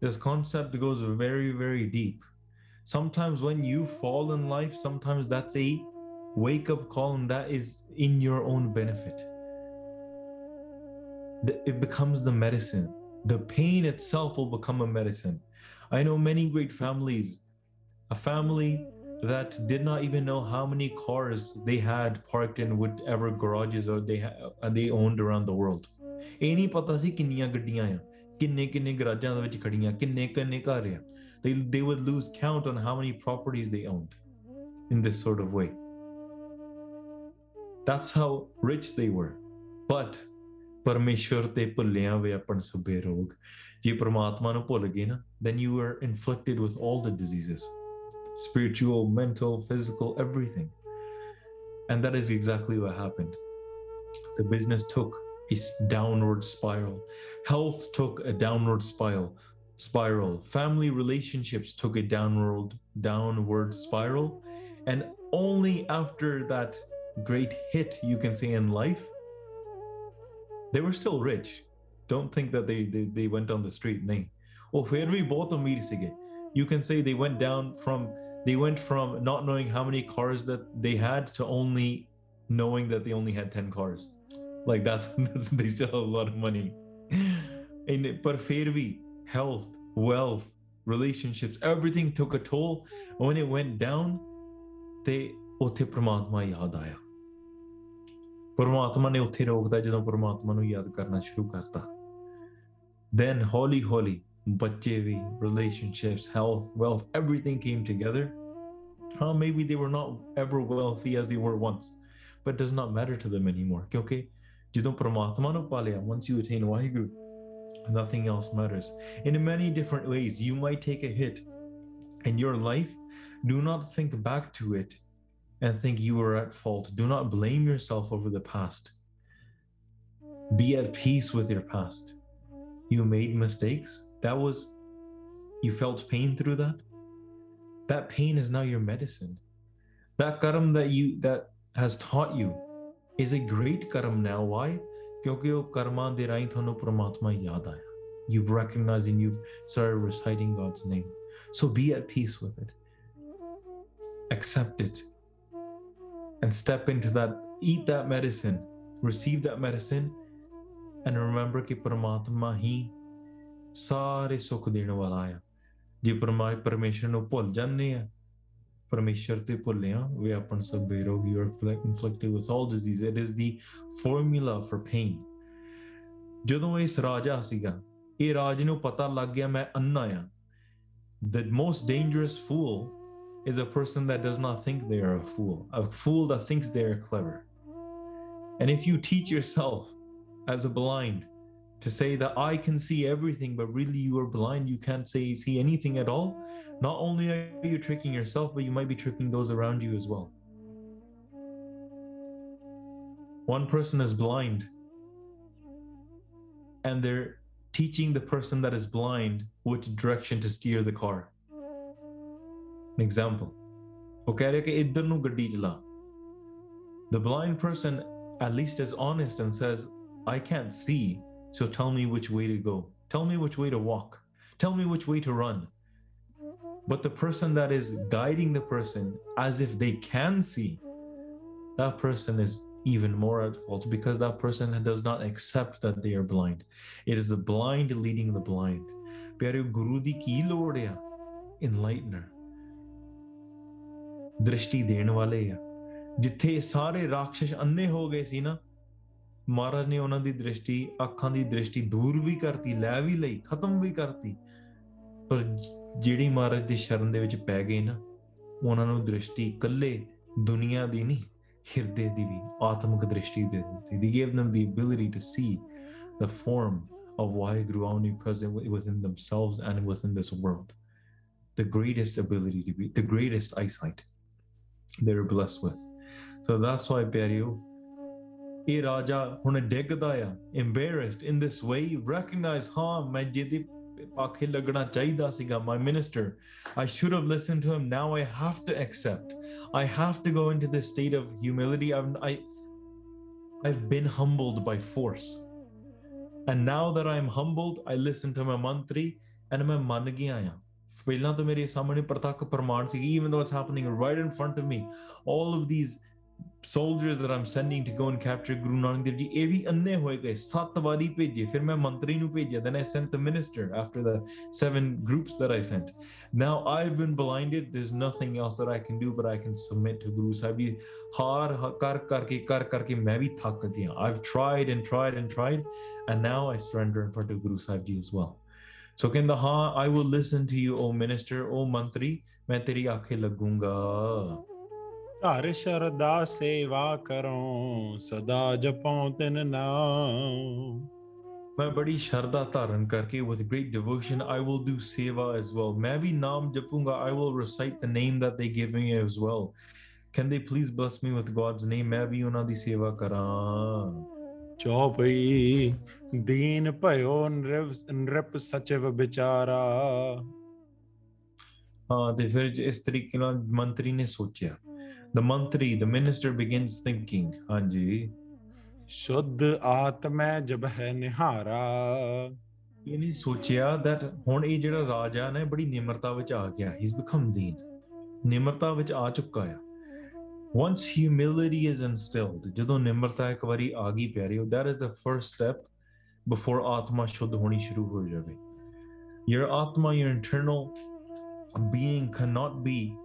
This concept goes very, very deep. Sometimes when you fall in life, sometimes that's a wake up call and that is in your own benefit. It becomes the medicine. The pain itself will become a medicine. I know many great families. A family that did not even know how many cars they had parked in whatever garages or they ha- uh, they owned around the world ਇਹ ਨਹੀਂ ਪਤਾ ਸੀ ਕਿੰਨੀਆਂ ਗੱਡੀਆਂ ਆ ਕਿੰਨੇ ਕਿੰਨੇ ਗਰਾਜਾਂ ਦੇ ਵਿੱਚ ਖੜੀਆਂ ਕਿੰਨੇ ਕਿੰਨੇ ਘਰ ਆ they, they would lose count on how many properties they owned in this sort of way that's how rich they were but ਪਰਮੇਸ਼ਵਰ ਤੇ ਭੁੱਲਿਆ ਵੇ ਆਪਣ ਸਭੇ ਰੋਗ ਜੇ ਪ੍ਰਮਾਤਮਾ ਨੂੰ ਭੁੱਲ ਗਏ ਨਾ then you are inflicted with all the diseases spiritual, mental, physical, everything. And that is exactly what happened. The business took a downward spiral. Health took a downward spiral. Spiral. Family relationships took a downward downward spiral, and only after that great hit you can say in life, they were still rich. Don't think that they they, they went on the street. Nay, oh, where we both बहुत अमीर again you can say they went down from they went from not knowing how many cars that they had to only knowing that they only had 10 cars like that's, that's they still have a lot of money and but ਫਿਰ ਵੀ health wealth relationships everything took a toll and when it went down ਤੇ ਉੱਥੇ ਪ੍ਰਮਾਤਮਾ ਯਾਦ ਆਇਆ ਪਰਮਾਤਮਾ ਨੇ ਉੱਥੇ ਰੋਕਦਾ ਜਦੋਂ ਪਰਮਾਤਮਾ ਨੂੰ ਯਾਦ ਕਰਨਾ ਸ਼ੁਰੂ ਕਰਤਾ then ਹੌਲੀ ਹੌਲੀ ਬੱਚੇ ਵੀ relationships health wealth everything came together uh, maybe they were not ever wealthy as they were once but it does not matter to them anymore ਕਿਉਂਕਿ ਜਦੋਂ ਪਰਮਾਤਮਾ ਨੂੰ ਪਾ ਲਿਆ once you attain Waheguru nothing else matters in many different ways you might take a hit in your life do not think back to it and think you were at fault do not blame yourself over the past be at peace with your past you made mistakes that was you felt pain through that that pain is now your medicine that karam that you that has taught you is a great karam now why ਕਿਉਂਕਿ ਉਹ ਕਰਮਾਂ ਦੇ ਰਾਹੀਂ ਤੁਹਾਨੂੰ ਪ੍ਰਮਾਤਮਾ ਯਾਦ ਆਇਆ you've recognized and you've started reciting God's name so be at peace with it accept it and step into that eat that medicine receive that medicine and remember ਕਿ ਪ੍ਰਮਾਤਮਾ ਹੀ ਸਾਰੇ ਸੁੱਖ ਦੇਣ ਵਾਲਾ ਆ ਜੇ ਪਰਮਾ ਪਰਮੇਸ਼ਰ ਨੂੰ ਭੁੱਲ ਜਾਂਦੇ ਆ ਪਰਮੇਸ਼ਰ ਤੇ ਭੁੱਲਿਆ we ਆਪਣ ਸਭ ਬੇਰੋਗੀ or inflicted with all disease it is the formula for pain ਜਦੋਂ ਇਸ ਰਾਜਾ ਸੀਗਾ ਇਹ ਰਾਜ ਨੂੰ ਪਤਾ ਲੱਗ ਗਿਆ ਮੈਂ ਅੰਨਾ ਆ the most dangerous fool is a person that does not think they are a fool a fool that thinks they are clever And if you teach yourself as a blind to say that I can see everything, but really you are blind. You can't say see anything at all. Not only are you tricking yourself, but you might be tricking those around you as well. One person is blind, and they're teaching the person that is blind which direction to steer the car. An example. The blind person at least is honest and says, I can't see, so tell me which way to go. Tell me which way to walk. Tell me which way to run. But the person that is guiding the person as if they can see, that person is even more at fault because that person does not accept that they are blind. It is the blind leading the blind. ਪਿਆਰਿਓ ਗੁਰੂ ਦੀ ਕੀ ਲੋੜ ਆ enlightener ਦ੍ਰਿਸ਼ਟੀ ਦੇਣ ਵਾਲੇ ਆ ਜਿੱਥੇ ਸਾਰੇ ਰਾਖਸ਼ ਅੰਨੇ ਹੋ ਗਏ ਸੀ ਨਾ ਮਹਾਰਾਜ ਨੇ ਉਹਨਾਂ ਦੀ ਦ੍ਰਿਸ਼ਟੀ ਅੱਖਾਂ ਦੀ ਦ੍ਰਿਸ਼ਟੀ ਦੂਰ ਵੀ ਕਰਤੀ ਲੈ ਵੀ ਲਈ ਖਤਮ ਵੀ ਕਰਤੀ ਪਰ ਜਿਹੜੀ ਮਹਾਰਾਜ ਦੀ ਸ਼ਰਨ ਦੇ ਵਿੱਚ ਪੈ ਗਏ ਨਾ ਉਹਨਾਂ ਨੂੰ ਦ੍ਰਿਸ਼ਟੀ ਇਕੱਲੇ ਦੁਨੀਆ ਦੀ ਨਹੀਂ ਹਿਰਦੇ ਦੀ ਵੀ ਆਤਮਿਕ ਦ੍ਰਿਸ਼ਟੀ ਦੇ ਦਿੱਤੀ they gave them the ability to see the form of Waheguru omnipresent wi- within themselves and within this world the greatest ability to be the greatest eyesight they're blessed with so that's why ਪਿਆਰਿਓ ਇਹ ਰਾਜਾ ਹੁਣ ਡਿੱਗਦਾ ਆ embarrassed in this way recognize ਹਾਂ ਮੈਂ ਜਿਹਦੇ ਆਖੇ ਲੱਗਣਾ ਚਾਹੀਦਾ ਸੀਗਾ my minister I should have listened to him now I have to accept I have to go into this state of humility I've, I I've been humbled by force and now that I'm humbled I listen to my mantri and ਮੈਂ ਮੰਨ ਗਿਆ ਆ ਪਹਿਲਾਂ ਤਾਂ ਮੇਰੇ ਸਾਹਮਣੇ ਪ੍ਰਤੱਖ ਪ੍ਰਮਾਣ ਸੀ even though it's happening right in front of me all of these soldiers that I'm sending to go and capture Guru Nanak Dev Ji ਇਹ ਵੀ ਅੰਨੇ ਹੋਏ ਗਏ ਸੱਤ ਵਾਰੀ ਭੇਜੇ ਫਿਰ ਮੈਂ ਮੰਤਰੀ ਨੂੰ ਭੇਜਿਆ then I sent the minister after the seven groups that I sent now I've been blinded there's nothing else that I can do but I can submit to Guru Sahib Ji ਹਾਰ ਹ- ਕਰ ਕਰਕੇ ਕਰ ਕਰਕੇ ਮੈਂ ਵੀ ਥੱਕ ਗਿਆ I've tried and tried and tried and now I surrender in front of Guru Sahib Ji as well so ਕਹਿੰਦਾ ਹਾਂ I will listen to you O minister O ਮੰਤਰੀ ਮੈਂ ਤੇਰੀ ਆਖੇ ਲੱਗੂੰਗਾ ਘਰ ਸ਼ਰਦਾ ਸੇਵਾ ਕਰੋ ਸਦਾ ਜਪਉ ਤਿਨ ਨਾਮ ਮੈਂ ਬੜੀ ਸ਼ਰਧਾ ਧਾਰਨ ਕਰਕੇ with great devotion I will do seva as well ਮੈਂ ਵੀ ਨਾਮ ਜਪੂੰਗਾ I will recite the name that they give me as well can they please bless me with God's name ਮੈਂ ਵੀ ਉਹਨਾਂ ਦੀ ਸੇਵਾ ਕਰਾਂ ਚੌਪਈ ਦੀਨ ਭਇਓ ਨ੍ਰਿਪ ਸਚਿਵ ਵਿਚਾਰਾ ਹਾਂ ਤੇ ਫਿਰ ਇਸ ਤਰੀਕੇ ਨਾਲ ਮੰਤਰੀ ਨੇ ਸੋਚਿਆ the ਮੰਤਰੀ the minister begins thinking ਹਾਂਜੀ ਸ਼ੁੱਧ ਆਤਮੈ ਜਬ ਹੈ ਨਿਹਾਰਾ ਇਹਨੇ ਸੋਚਿਆ that ਹੁਣ ਇਹ ਜਿਹੜਾ ਰਾਜਾ ਨਾ ਇਹ ਬੜੀ ਨਿਮਰਤਾ ਵਿੱਚ ਆ ਗਿਆ he's become ਦੀਨ ਨਿਮਰਤਾ ਵਿੱਚ ਆ ਚੁੱਕਾ ਆ once humility is instilled ਜਦੋਂ ਨਿਮਰਤਾ ਇੱਕ ਵਾਰੀ ਆ ਗਈ ਪਿਆਰਿਓ that is the first step before ਆਤਮਾ ਸ਼ੁੱਧ ਹੋਣੀ ਸ਼ੁਰੂ ਹੋ ਜਾਵੇ your ਆਤਮਾ your internal being cannot be a,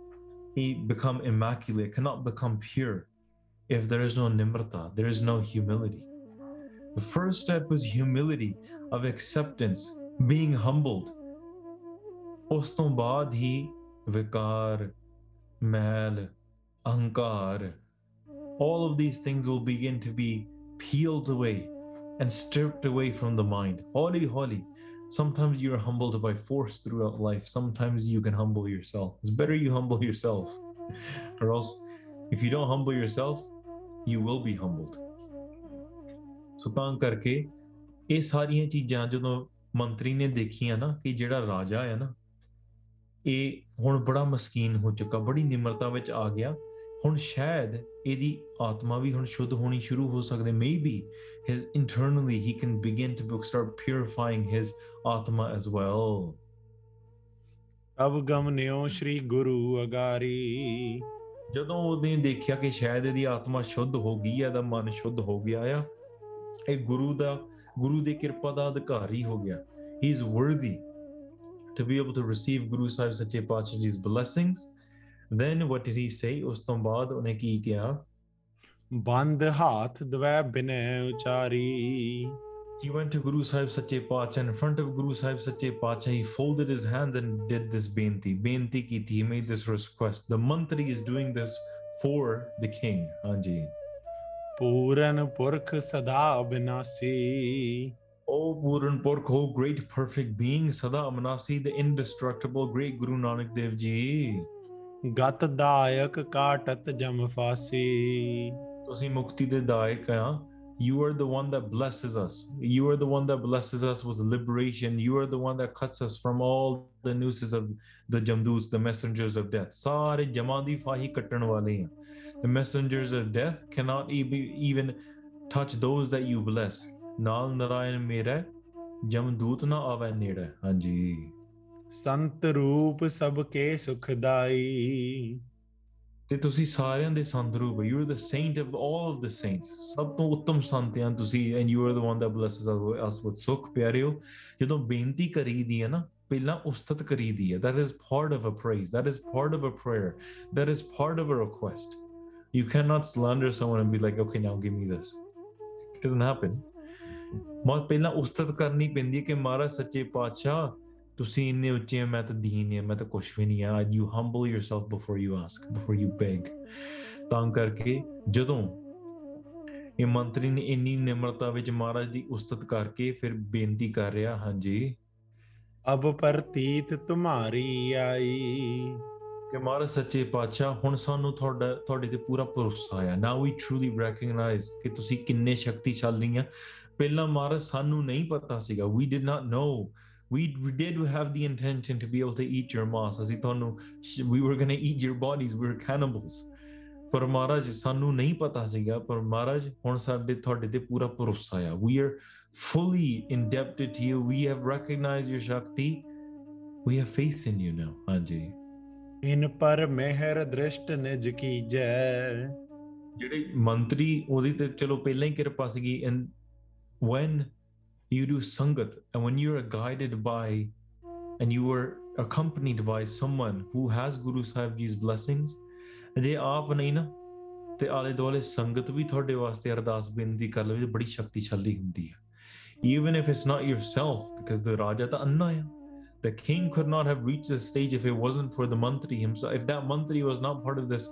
become immaculate cannot become pure if there is no nimrata there is no humility the first step is humility of acceptance, being humbled. ਉਸ ਤੋਂ ਬਾਅਦ ਹੀ ਵਿਕਾਰ, ਮੈਲ, ਅਹੰਕਾਰ, all of these things will begin to be peeled away and stripped away from the mind. Holy, holy. Sometimes you're humbled by force throughout life. Sometimes you can humble yourself. It's better you humble yourself, or else, if you don't humble yourself, you will be humbled. ਸੋ ਤਾਂ ਕਰਕੇ ਇਹ ਸਾਰੀਆਂ ਚੀਜ਼ਾਂ ਜਦੋਂ ਮੰਤਰੀ ਨੇ ਦੇਖੀਆਂ ਨਾ ਕਿ ਜਿਹੜਾ ਰਾਜਾ ਹੈ ਨਾ ਇਹ ਹੁਣ ਬੜਾ ਮਸਕੀਨ ਹੋ ਚੁੱਕਾ ਬੜੀ ਨਿਮਰਤਾ ਵਿੱਚ ਆ ਗਿਆ ਹੁਣ ਸ਼ਾਇਦ ਇਹਦੀ ਆਤਮਾ ਵੀ ਹੁਣ ਸ਼ੁੱਧ ਹੋਣੀ ਸ਼ੁਰੂ ਹੋ ਸਕਦੇ maybe his internally he can begin to book start purifying his atma as well ਅਬ ਗਮਨਿਓ ਸ਼੍ਰੀ ਗੁਰੂ ਅਗਾਰੀ। ਜਦੋਂ ਉਹਨੇ ਦੇਖਿਆ ਕਿ ਸ਼ਾਇਦ ਇਹਦੀ ਆਤਮਾ ਸ਼ੁੱਧ ਹੋ ਗਈ ਹੈ ਦਾ ਮਨ ਸ਼ੁੱਧ ਹੋ ਗਿਆ ਆ ਇਹ ਗੁਰੂ ਦਾ ਗੁਰੂ ਦੀ ਕਿਰਪਾ ਦਾ ਅਧਿਕਾਰੀ ਹੋ ਗਿਆ। He is worthy to be able to receive Guru Sahib ਸੱਚੇ ਪਾਤਸ਼ਾਹ ਜੀਸ blessings then what did he say ਉਸ ਤੋਂ ਬਾਅਦ ਉਹਨੇ ਕੀ ਕਿਹਾ ਬੰਦ ਹਾਥ ਦਵੈ ਬਿਨੈ ਉਚਾਰੀ he went to Guru Sahib Sache Paatshah in front of Guru Sahib Sache Paatshah he folded his hands and did this benti benti ਕੀਤੀ he made this request the mantri is doing this for the king ਹਾਂਜੀ ਪੂਰਨ ਪੁਰਖ ਸਦਾ ਬਿਨਾਸੀ O Puran Purkh, O great perfect being, Sada Amanasi, the indestructible great Guru Nanak Dev Ji. ਗਤ ਦਾਇਕ ਕਾਟਤ ਜਮ ਫਾਸੀ ਤੁਸੀਂ ਮੁਕਤੀ ਦੇ ਦਾਇਕ ਆ you are the one that blesses us you are the one that blesses us with liberation you are the one that cuts us from all the nooses of the jamdus the messengers of death ਸਾਰੇ ਜਮਾਂ ਦੀ ਫਾਹੀ ਕੱਟਣ ਵਾਲੇ ਆ the messengers of death cannot e- even touch those that you bless ਨਾਲ ਨਰਾਇਣ ਮੇਰਾ ਜਮਦੂਤ ਨਾ ਆਵੇ ਨੇੜੇ ਹਾਂਜੀ ਸੰਤ ਰੂਪ ਸਭ ਕੇ ਸੁਖਦਾਈ ਤੇ ਤੁਸੀਂ ਸਾਰਿਆਂ ਦੇ ਸੰਤ ਰੂਪ you are the saint of all of the saints ਸਭ ਤੋਂ ਉੱਤਮ ਸੰਤ ਆ ਤੁਸੀਂ and you are the one that blesses us with sukh ਪਿਆਰਿਓ ਜਦੋਂ ਬੇਨਤੀ ਕਰੀਦੀ ਹੈ ਨਾ, ਪਹਿਲਾਂ ਉਸਤਤ ਕਰੀਦੀ ਹੈ that is part of a praise that is part of a prayer that is part of a request you cannot slander someone and be like, okay, now give me this. It doesn't happen ਮਾ ਪਹਿਲਾਂ ਉਸਤਤ ਕਰਨੀ ਪੈਂਦੀ ਹੈ ਕਿ ਮਹਾਰਾਜ, ਸੱਚੇ ਪਾਤਸ਼ਾਹ ਤੁਸੀਂ ਇੰਨੇ ਉੱਚੇ ਮੈਂ ਤਾਂ ਦੀਨ ਆ ਮੈਂ ਤਾਂ ਕੁਝ ਵੀ ਨਹੀਂ ਆ। You humble yourself before you ask before you beg ਤਾਂ ਕਰਕੇ ਜਦੋਂ ਇਹ ਮੰਤਰੀ ਨੇ ਇੰਨੀ ਨਿਮਰਤਾ ਵਿੱਚ ਮਹਾਰਾਜ ਦੀ ਉਸਤਤ ਕਰਕੇ ਫਿਰ ਬੇਨਤੀ ਕਰ ਰਿਹਾ ਹਾਂਜੀ। ਅਬ ਪ੍ਰਤੀਤ ਤੁਮਾਰੀ ਆਈ। ਕਿ ਮਹਾਰਾਜ ਸੱਚੇ ਪਾਤਸ਼ਾਹ ਹੁਣ ਸਾਨੂੰ ਤੁਹਾਡਾ ਤੁਹਾਡੇ ਤੇ ਪੂਰਾ ਭਰੋਸਾ ਆ ਨਾਓ ਵੀ ਟਰੂਲੀ ਰੈਕਗਨਾਈਜ਼ ਕਿ ਤੁਸੀਂ ਕਿੰਨੇ ਸ਼ਕਤੀਸ਼ਾਲੀ ਆ। ਪਹਿਲਾਂ ਮਹਾਰਾਜ ਸਾਨੂੰ ਨਹੀਂ ਪਤਾ ਸੀਗਾ। We did not know we we did have the intention to be able to eat your mass ਅਸੀਂ ਤੁਹਾਨੂੰ we were going to eat your bodies we were cannibals ਪਰ ਮਹਾਰਾਜ ਸਾਨੂੰ ਨਹੀਂ ਪਤਾ ਸੀਗਾ ਪਰ ਮਹਾਰਾਜ ਹੁਣ ਸਾਡੇ ਤੁਹਾਡੇ ਤੇ ਪੂਰਾ ਭਰੋਸਾ ਆ we are fully indebted to you we have recognized your shakti we have faith in you now ਹਾਂਜੀ ਇਨ ਪਰ ਮਿਹਰ ਦ੍ਰਿਸ਼ਟ ਨਿਜ ਕੀਜੈ ਜਿਹੜੇ ਮੰਤਰੀ ਉਹਦੀ ਤੇ ਚਲੋ ਪਹਿਲਾਂ ਹੀ ਕਿਰਪਾ ਸੀਗੀ and when you do sangat and when you are guided by and you are accompanied by someone who has guru sahib ji's blessings ਜੇ ਆਪ ਨਹੀਂ ਨਾ ਤੇ ਆਲੇ ਦੁਆਲੇ ਸੰਗਤ ਵੀ ਤੁਹਾਡੇ ਵਾਸਤੇ ਅਰਦਾਸ ਬੇਨਤੀ ਕਰ ਲਵੇ ਬੜੀ ਸ਼ਕਤੀਸ਼ਾਲੀ ਹੁੰਦੀ ਹੈ even if it's not yourself because the raja ਤਾਂ ਅੰਨਾ ਆ the king could not have reached this stage if it wasn't for the mantri himself if that mantri was not part of this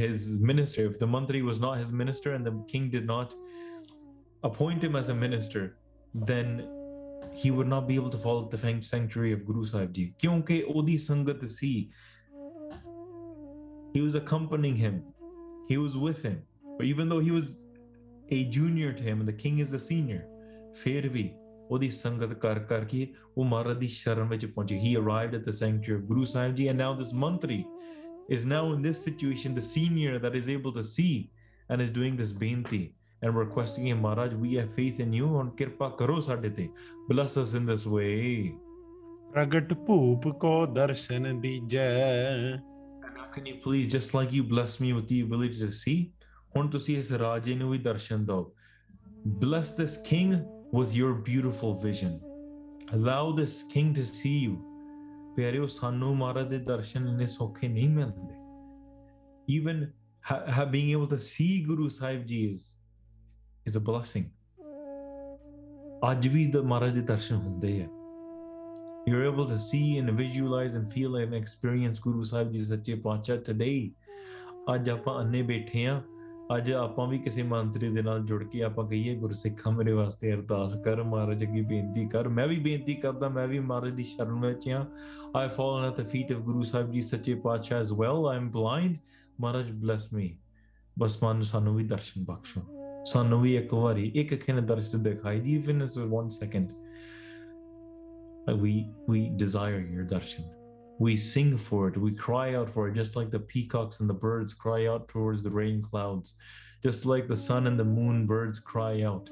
his minister if the mantri was not his minister and the king did not appoint him as a minister then he would not be able to follow the fan- sanctuary of guru sahib ji kyunki odi sangat si he was accompanying him he was with him but even though he was a junior to him and the king is the senior ਫਿਰ ਵੀ ਉਹਦੀ ਸੰਗਤ ਕਰ ਕਰਕੇ ਉਹ ਮਹਾਰਾਜ ਦੀ ਸ਼ਰਨ ਵਿੱਚ ਪਹੁੰਚੇ he arrived at the sanctuary of guru sahib ji and now this mantri is now in this situation the senior that is able to see and is doing this beinti and requesting him maharaj we have faith in you and kirpa karo ਸਾਡੇ ਤੇ bless us in this way ਪ੍ਰਗਟ ਭੂਪ ਕੋ ਦਰਸ਼ਨ ਦੀਜੈ and now can you please just like you bless me with the ability to see ਹੁਣ ਤੁਸੀਂ ਇਸ ਰਾਜੇ ਨੂੰ ਵੀ ਦਰਸ਼ਨ ਦਿਓ bless this king with your beautiful vision allow this king to see you ਪਿਆਰਿਓ ਸਾਨੂੰ ਮਹਾਰਾਜ ਦੇ ਦਰਸ਼ਨ ਇੰਨੇ ਸੌਖੇ ਨਹੀਂ ਮਿਲਦੇ even ha- ha- being able to see guru sahib ji is is a blessing. Aaj bhi the Maharaj de darshan hunde hai. You're able to see and visualize and feel and experience Guru Sahib Ji Sache Paatshah today. ਅੱਜ ਆਪਾਂ ਅੰਨੇ ਬੈਠੇ ਆ ਅੱਜ ਆਪਾਂ ਵੀ ਕਿਸੇ ਮੰਤਰੀ ਦੇ ਨਾਲ ਜੁੜ ਕੇ ਆਪਾਂ ਕਹੀਏ ਗੁਰਸਿੱਖਾ ਮੇਰੇ ਵਾਸਤੇ ਅਰਦਾਸ ਕਰ ਮਹਾਰਾਜ ਅੱਗੇ ਬੇਨਤੀ ਕਰ ਮੈਂ ਵੀ ਬੇਨਤੀ ਕਰਦਾ ਮੈਂ ਵੀ ਮਹਾਰਾਜ ਦੀ ਸ਼ਰਨ ਵਿੱਚ ਆ I fallen at the feet of Guru Sahib ji Sache Patshah as well I am blind Maharaj bless me ਬਸ ਮਨ ਸਾਨੂੰ ਵੀ ਦਰਸ਼ਨ ਬਖਸ਼ੋ ਸਾਨੂੰ ਵੀ ਇੱਕ ਵਾਰੀ ਇੱਕ ਖਿੰ ਦਰਸ਼ਨ ਦਿਖਾਈ ਜੀ even as one second Uh, we we desire your darshan we sing for it we cry out for it just like the peacocks and the birds cry out towards the rain clouds just like the sun and the moon birds cry out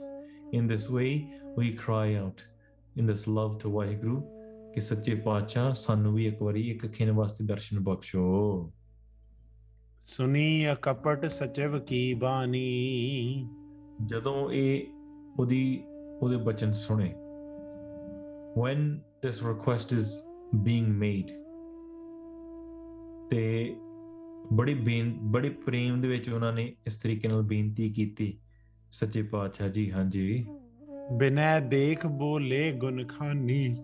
in this way we cry out in this love to Waheguru ਕਿ ਸੱਚੇ ਪਾਤਸ਼ਾਹ ਸਾਨੂੰ ਵੀ ਇੱਕ ਵਾਰੀ ਇੱਕ ਖਿੰ ਵਾਸਤੇ ਦਰਸ਼ਨ ਬਖਸ਼ੋ ਸੁਨੀ ਅਕਪਟ ਸਚਿਵ ਕੀ ਬਾਣੀ ਜਦੋਂ ਇਹ ਉਹਦੀ ਉਹਦੇ ਬਚਨ ਸੁਣੇ when this request is being made ਤੇ ਬੜੀ ਬੇਨ ਬੜੇ ਪ੍ਰੇਮ ਦੇ ਵਿੱਚ ਉਹਨਾਂ ਨੇ ਇਸ ਤਰੀਕੇ ਨਾਲ ਬੇਨਤੀ ਕੀਤੀ ਸੱਚੇ ਪਾਤਸ਼ਾਹ ਜੀ ਹਾਂਜੀ। ਬਿਨੈ ਦੇਖ ਬੋਲੇ ਗੁਣ ਖਾਨੀ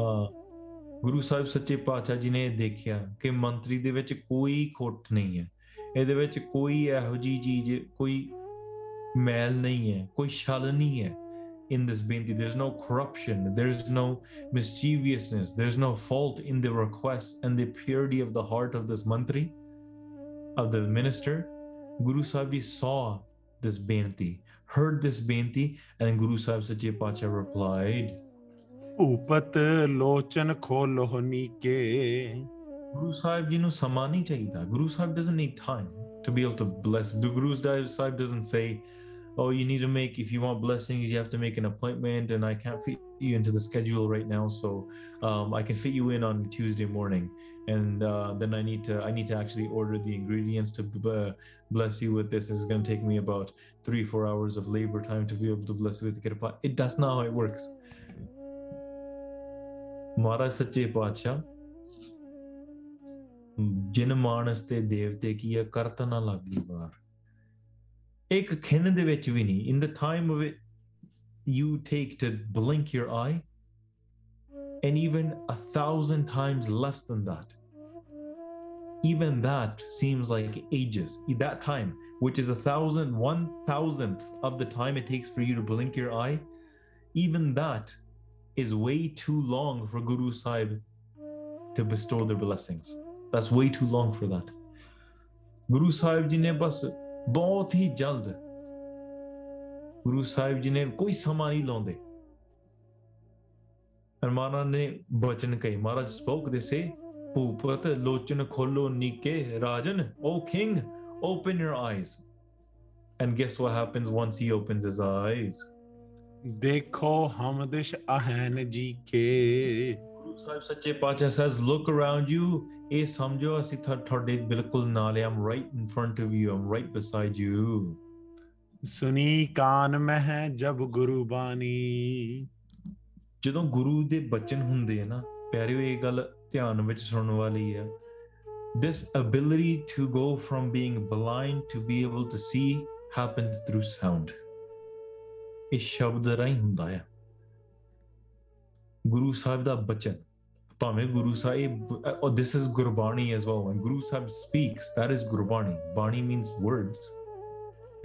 ਹਾਂ ਗੁਰੂ ਸਾਹਿਬ ਸੱਚੇ ਪਾਤਸ਼ਾਹ ਜੀ ਨੇ ਦੇਖਿਆ ਕਿ ਮੰਤਰੀ ਦੇ ਵਿੱਚ ਕੋਈ ਖੋਟ ਨਹੀਂ ਹੈ। ਇਹਦੇ ਵਿੱਚ ਕੋਈ ਇਹੋ ਜੀ ਚੀਜ਼ ਕੋਈ मैल नहीं है कोई छल नहीं है in this binti. There's no corruption, there's no mischievousness, there's no fault in the request and the purity of the heart of this mantri, of the minister. Guru Sahib saw this binti, heard this binti, and Guru Sahib Sache Paatshah replied, ਉਪਤ ਲੋਚਨ ਖੋਲੋਹਨੀ ਕੇ ਗੁਰੂ ਸਾਹਿਬ ਜੀ ਨੂੰ ਸਮਾਂ ਨਹੀਂ ਚਾਹੀਦਾ Guru Sahib doesn't need time to be able to bless the guru Sahib doesn't say oh you need to make if you want blessings you have to make an appointment and I can't fit you into the schedule right now so um, I can fit you in on Tuesday morning and uh, then I need to I need to actually order the ingredients to uh, bless you with this. This is going to take me about three four hours of labor time to be able to bless you with kirpa. It that's not how it works. ਮਹਾਰਾਜ ਸੱਚੇ ਪਾਤਸ਼ਾਹ ਜਿਨ ਮਾਨਸ ਤੇ ਦੇਵਤੇ ਕੀ ਹੈ ਕਰਤ ਨਾ ਲੱਗੀ ਵਾਰ ਇੱਕ ਖਿੰਨ ਦੇ ਵਿੱਚ ਵੀ ਨਹੀਂ in the time of it you take to blink your eye and even a thousand times less than that even that seems like ages that time which is a thousand one thousandth of the time it takes for you to blink your eye even that is way too long for guru sahib to bestow their blessings that's way too long for that guru sahib ji ne bas ਬਹੁਤ ਹੀ ਜਲਦ ਗੁਰੂ ਸਾਹਿਬ ਜੀ ਨੇ ਕੋਈ ਸਮਾਂ ਨਹੀਂ ਲਾਉਂਦੇ ਮਹਾਰਾਜ ਨੇ ਬਚਨ ਕਹੇ ਮਹਾਰਾਜ ਸਪੋਕ ਦੇ ਸੇ ਭੂਪਤ ਲੋਚਨ ਖੋਲੋ ਨੀਕੇ ਰਾਜਨ O king open your eyes and guess what happens once he opens his eyes ਦੇਖੋ ਹਮਦਿਸ਼ ਅਹਨ ਜੀ ਕੇ ਗੁਰੂ ਸਾਹਿਬ ਸੱਚੇ ਪਾਤਸ਼ਾਹ says look around you ਇਹ ਸਮਝੋ ਅਸੀਂ ਤੁਹਾ- ਤੁਹਾਡੇ ਬਿਲਕੁਲ ਨਾਲ ਹਾਂ I'm right in front of you I'm right beside you ਸੁਨੀ ਕਾਨ ਮਹਿ ਜਬ ਗੁਰੂ ਬਾਣੀ ਜਦੋਂ ਗੁਰੂ ਦੇ ਬਚਨ ਹੁੰਦੇ ਆ ਨਾ ਪਿਆਰਿਓ ਇਹ ਗੱਲ ਧਿਆਨ ਵਿੱਚ ਸੁਣਨ ਵਾਲੀ ਹੈ this ability to go from being blind to be able to see happens through sound ਇਹ ਸ਼ਬਦ ਰਾਹੀਂ ਹੁੰਦਾ ਹੈ ਗੁਰੂ ਸਾਹਿਬ ਦਾ ਬਚਨ ਭਾਵੇਂ Guru Sahib oh, this is Gurbani as well when guru sahib speaks that is gurbani bani means words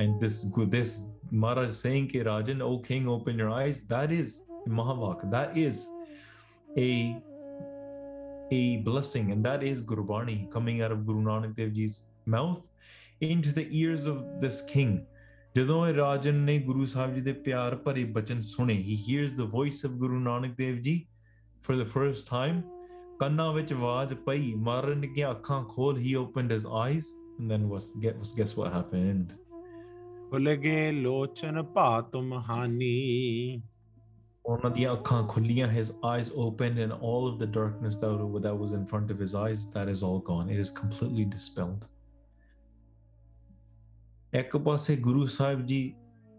and this this Maharaj saying ke rajan o king open your eyes that is mahavak that is a a blessing and that is gurbani coming out of guru nanak dev ji's mouth into the ears of this king ਜਦੋਂ ਇਹ ਰਾਜਨ ਨੇ ਗੁਰੂ ਸਾਹਿਬ ਜੀ ਦੇ ਪਿਆਰ ਭਰੇ ਬਚਨ ਸੁਣੇ he hears the voice of guru nanak dev ji for the first time ਕੰਨਾਂ ਵਿੱਚ ਆਵਾਜ਼ ਪਈ ਮਾਰਨ ਦੀਆਂ ਅੱਖਾਂ ਖੋਲ he opened his eyes and then was guess, guess what happened ਖੁੱਲ ਗਏ ਲੋਚਨ ਭਾਤ ਮਹਾਨੀ ਉਹਨਾਂ ਦੀਆਂ ਅੱਖਾਂ ਖੁੱਲੀਆਂ his eyes opened and all of the darkness that, that was in front of his eyes that is all gone it is completely dispelled ਇੱਕ ਪਾਸੇ ਗੁਰੂ ਸਾਹਿਬ ਜੀ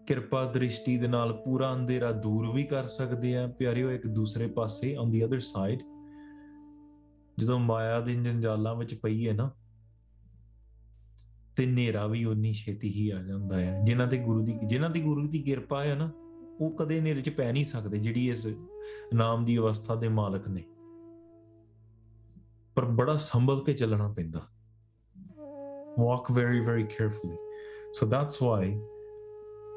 ਕਿਰਪਾ ਦ੍ਰਿਸ਼ਟੀ ਦੇ ਨਾਲ ਪੂਰਾ ਅੰਧੇਰਾ ਦੂਰ ਵੀ ਕਰ ਸਕਦੇ ਆ। ਪਿਆਰਿਓ, ਇੱਕ ਦੂਸਰੇ ਪਾਸੇ on the other side, ਜਦੋਂ ਮਾਇਆ ਦੇ ਜੰਜਾਲਾਂ ਵਿੱਚ ਪਈ ਹੈ ਨਾ, ਤੇ ਹਨੇਰਾ ਵੀ ਉਨੀ ਛੇਤੀ ਹੀ ਆ ਜਾਂਦਾ ਹੈ ਜਿਨ੍ਹਾਂ ਤੇ ਗੁਰੂ ਦੀ, ਜਿਨ੍ਹਾਂ ਦੀ ਗੁਰੂ ਦੀ ਕਿਰਪਾ ਹੈ ਨਾ, ਉਹ ਕਦੇ ਹਨੇਰੇ 'ਚ ਪੈ ਨਹੀਂ ਸਕਦੇ, ਜਿਹੜੀ ਇਸ ਨਾਮ ਦੀ ਅਵਸਥਾ ਦੇ ਮਾਲਕ ਨੇ। ਪਰ ਬੜਾ ਸੰਭਲ ਕੇ ਚੱਲਣਾ ਪੈਂਦਾ। Walk very very carefully. So that's why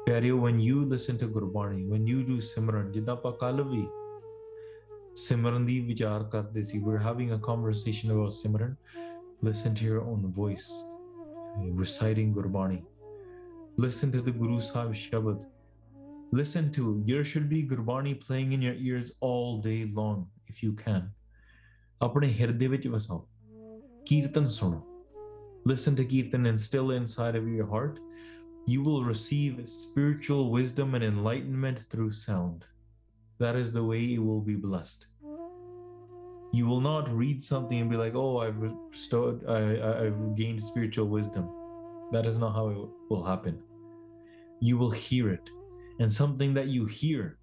ਪਿਆਰਿਓ when you listen to Gurbani when you do ਸਿਮਰਨ ਜਿੱਦਾਂ ਆਪਾਂ ਕੱਲ ਵੀ ਸਿਮਰਨ ਦੀ ਵਿਚਾਰ ਕਰਦੇ ਸੀ we're having a conversation about Simran listen to your own voice reciting gurbani listen to the guru sahib shabad listen to there should be gurbani playing in your ears all day long if you can ਆਪਣੇ ਹਿਰਦੇ ਵਿੱਚ ਵਸਾਓ ਕੀਰਤਨ ਸੁਣੋ listen to kirtan and still inside of your heart you will receive spiritual wisdom and enlightenment through sound. That is the way you will be blessed. You will not read something and be like oh i've restored I, i've gained spiritual wisdom. That is not how it will happen. You will hear it. And something that you hear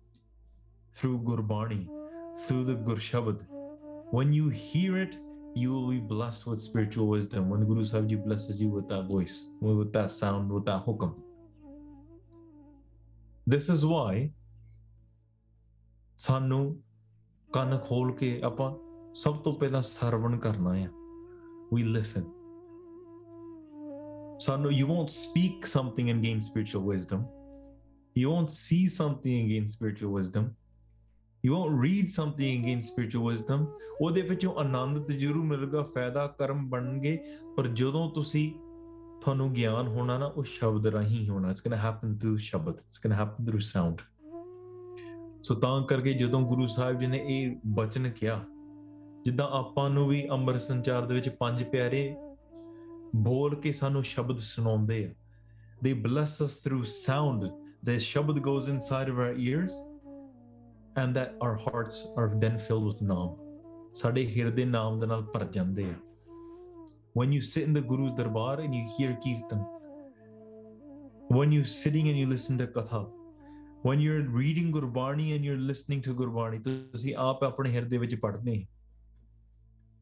through gurbani through the gurshabad when you hear it you will be blessed with spiritual wisdom when Guru Sahib Ji blesses you with that voice, with that sound, with that hukam. This is why ਸਾਨੂੰ ਕੰਨ ਖੋਲ ਕੇ ਆਪਾਂ ਸਭ ਤੋਂ ਪਹਿਲਾਂ ਸਰਵਣ ਕਰਨਾ ਹੈ we listen ਸਾਨੂੰ you won't speak something and gain spiritual wisdom you won't see something and gain spiritual wisdom you won't read something and gain spiritual wisdom. ਉਹਦੇ ਵਿੱਚੋਂ ਆਨੰਦ ਤੇ ਜ਼ਰੂਰ ਮਿਲੇਗਾ, ਫਾਇਦਾ, ਕਰਮ ਬਣਨਗੇ। ਪਰ ਜਦੋਂ ਤੁਸੀਂ ਤੁਹਾਨੂੰ ਗਿਆਨ ਹੋਣਾ ਨਾ, ਉਹ ਸ਼ਬਦ ਰਾਹੀਂ ਹੀ ਹੋਣਾ। It's going happen through shabad. It's going happen through sound so ਤਾਂ ਕਰਕੇ ਜਦੋਂ ਗੁਰੂ ਸਾਹਿਬ ਜੀ ਨੇ ਇਹ ਬਚਨ ਕਿਹਾ, ਜਿੱਦਾਂ ਆਪਾਂ ਨੂੰ ਵੀ ਅੰਮ੍ਰਿਤ ਸੰਚਾਰ ਦੇ ਵਿੱਚ ਪੰਜ ਪਿਆਰੇ ਬੋਲ ਕੇ ਸਾਨੂੰ ਸ਼ਬਦ ਸੁਣਾਉਂਦੇ ਆ। They bless us through sound the shabad goes inside of our ears and that our hearts are then filled with naam ਸਾਡੇ ਹਿਰਦੇ ਨਾਮ ਦੇ ਨਾਲ ਭਰ ਜਾਂਦੇ ਆ when you sit in the guru's darbar and you hear kirtan when you're sitting and you listen to katha when you're reading gurbani and you're listening to gurbani ਤੁਸੀਂ ਆਪ ਆਪਣੇ ਹਿਰਦੇ ਵਿੱਚ ਪੜ੍ਹਦੇ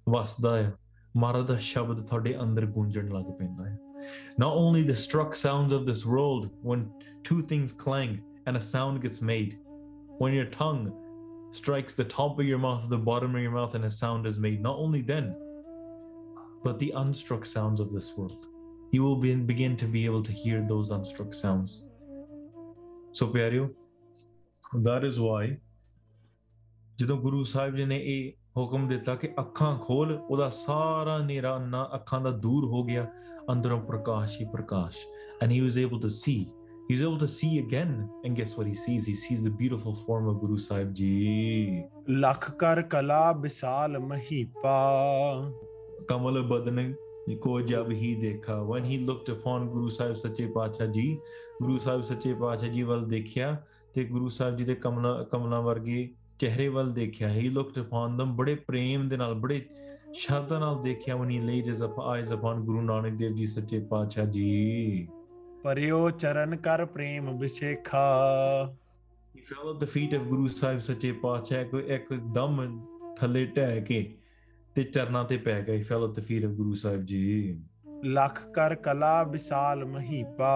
ਵਸਦਾ ਹੈ ਮਹਾਰਾਜ ਦਾ ਸ਼ਬਦ ਤੁਹਾਡੇ ਅੰਦਰ ਗੂੰਜਣ ਲੱਗ ਪੈਂਦਾ ਹੈ not only the struck sounds of this world when two things clang and a sound gets made when your tongue strikes the top of your mouth the bottom of your mouth and a sound is made not only then but the unstruck sounds of this world you will be, begin to be able to hear those unstruck sounds so ਪਿਆਰਿਓ that is why ਜਦੋਂ ਗੁਰੂ ਸਾਹਿਬ ਜੀ ਨੇ ਇਹ ਹੁਕਮ ਦਿੱਤਾ ਕਿ ਅੱਖਾਂ ਖੋਲ ਉਹਦਾ ਸਾਰਾ ਹਨੇਰਾ ਨਾ ਅੱਖਾਂ ਦਾ ਦੂਰ ਹੋ ਗਿਆ ਅੰਦਰੋਂ ਪ੍ਰਕਾਸ਼ ਹੀ ਪ੍ਰਕਾਸ਼ and he was able to see he was able to see again and guess what he sees he sees the beautiful form of guru sahib ji ਲਖ ਕਰ ਕਲਾ ਵਿਸਾਲ ਮਹੀਪਾ kamal badan ko jab hi dekha when he looked upon guru sahib sache pacha ji guru sahib sache pacha ji ਵੱਲ ਦੇਖਿਆ ਤੇ ਗੁਰੂ ਸਾਹਿਬ ਜੀ ਦੇ ਕਮਲਾ ਕਮਲਾਂ ਵਰਗੇ ਚਿਹਰੇ ਵੱਲ ਦੇਖਿਆ he looked upon them ਬੜੇ ਪ੍ਰੇਮ ਦੇ ਨਾਲ ਬੜੇ ਸ਼ਰਧਾ ਨਾਲ ਦੇਖਿਆ when he laid his eyes upon ਗੁਰੂ ਨਾਨਕ ਦੇਵ ਜੀ ਸੱਚੇ ਪਾਤਸ਼ਾਹ ਜੀ ਪਰਿਓ ਚਰਨ ਕਰ ਪ੍ਰੇਮ ਵਿਸੇਖਾ he fell at the feet of ਗੁਰੂ ਸਾਹਿਬ ਸੱਚੇ ਪਾਤਸ਼ਾਹ ਕੋ ਇੱਕਦਮ ਥੱਲੇ ਢਹਿ ਕੇ ਤੇ ਚਰਨਾਂ ਤੇ ਪੈ ਗਿਆ he fell at the feet of ਗੁਰੂ ਸਾਹਿਬ ਜੀ ਲਖ ਕਰ ਕਲਾ ਵਿਸਾਲ ਮਹੀਪਾ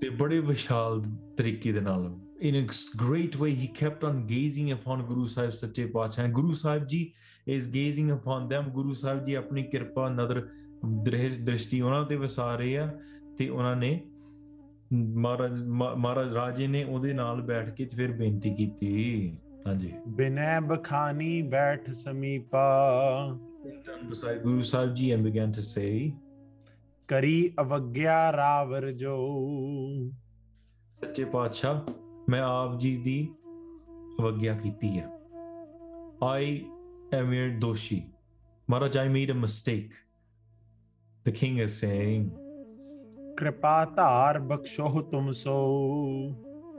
ਤੇ ਬੜੇ ਵਿਸ਼ਾਲ ਤਰੀਕੇ ਦੇ ਨਾਲ in a great way he kept on gazing upon guru sahib sache and guru sahib ji is gazing upon them guru sahib ji ਆਪਣੀ ਕਿਰਪਾ ਨਦਰ ਦ੍ਰਿਸ਼ ਦ੍ਰਿਸ਼ਟੀ ਉਹਨਾਂ ਤੇ ਵਸਾ ਰਹੇ ਆ ਤੇ ਉਹਨਾਂ ਨੇ ਮਹਾਰਾਜ ਮਹਾ- ਮਹਾਰਾਜ ਰਾਜੇ ਨੇ ਉਹਦੇ ਨਾਲ ਬੈਠ ਕੇ ਤੇ ਫਿਰ ਬੇਨਤੀ ਕੀਤੀ ਹਾਂਜੀ ਬਿਨੈ ਬਖਾਨੀ ਬੈਠ ਸਮੀਪਾ beside guru sahib ji and began to say ਕਰੀ ਅਵਗਿਆ ਰਾਵਰ ਜੋ ਸੱਚੇ ਪਾਤਸ਼ਾਹ ਮੈਂ ਆਪ ਜੀ ਦੀ ਅਵਗਿਆ ਕੀਤੀ ਹੈ I am your doshi. Maharaj, I made a mistake. The king is saying, ਕਿਰਪਾ ਧਾਰ ਬਖਸ਼ੋ ਤੁਮ ਸੋ।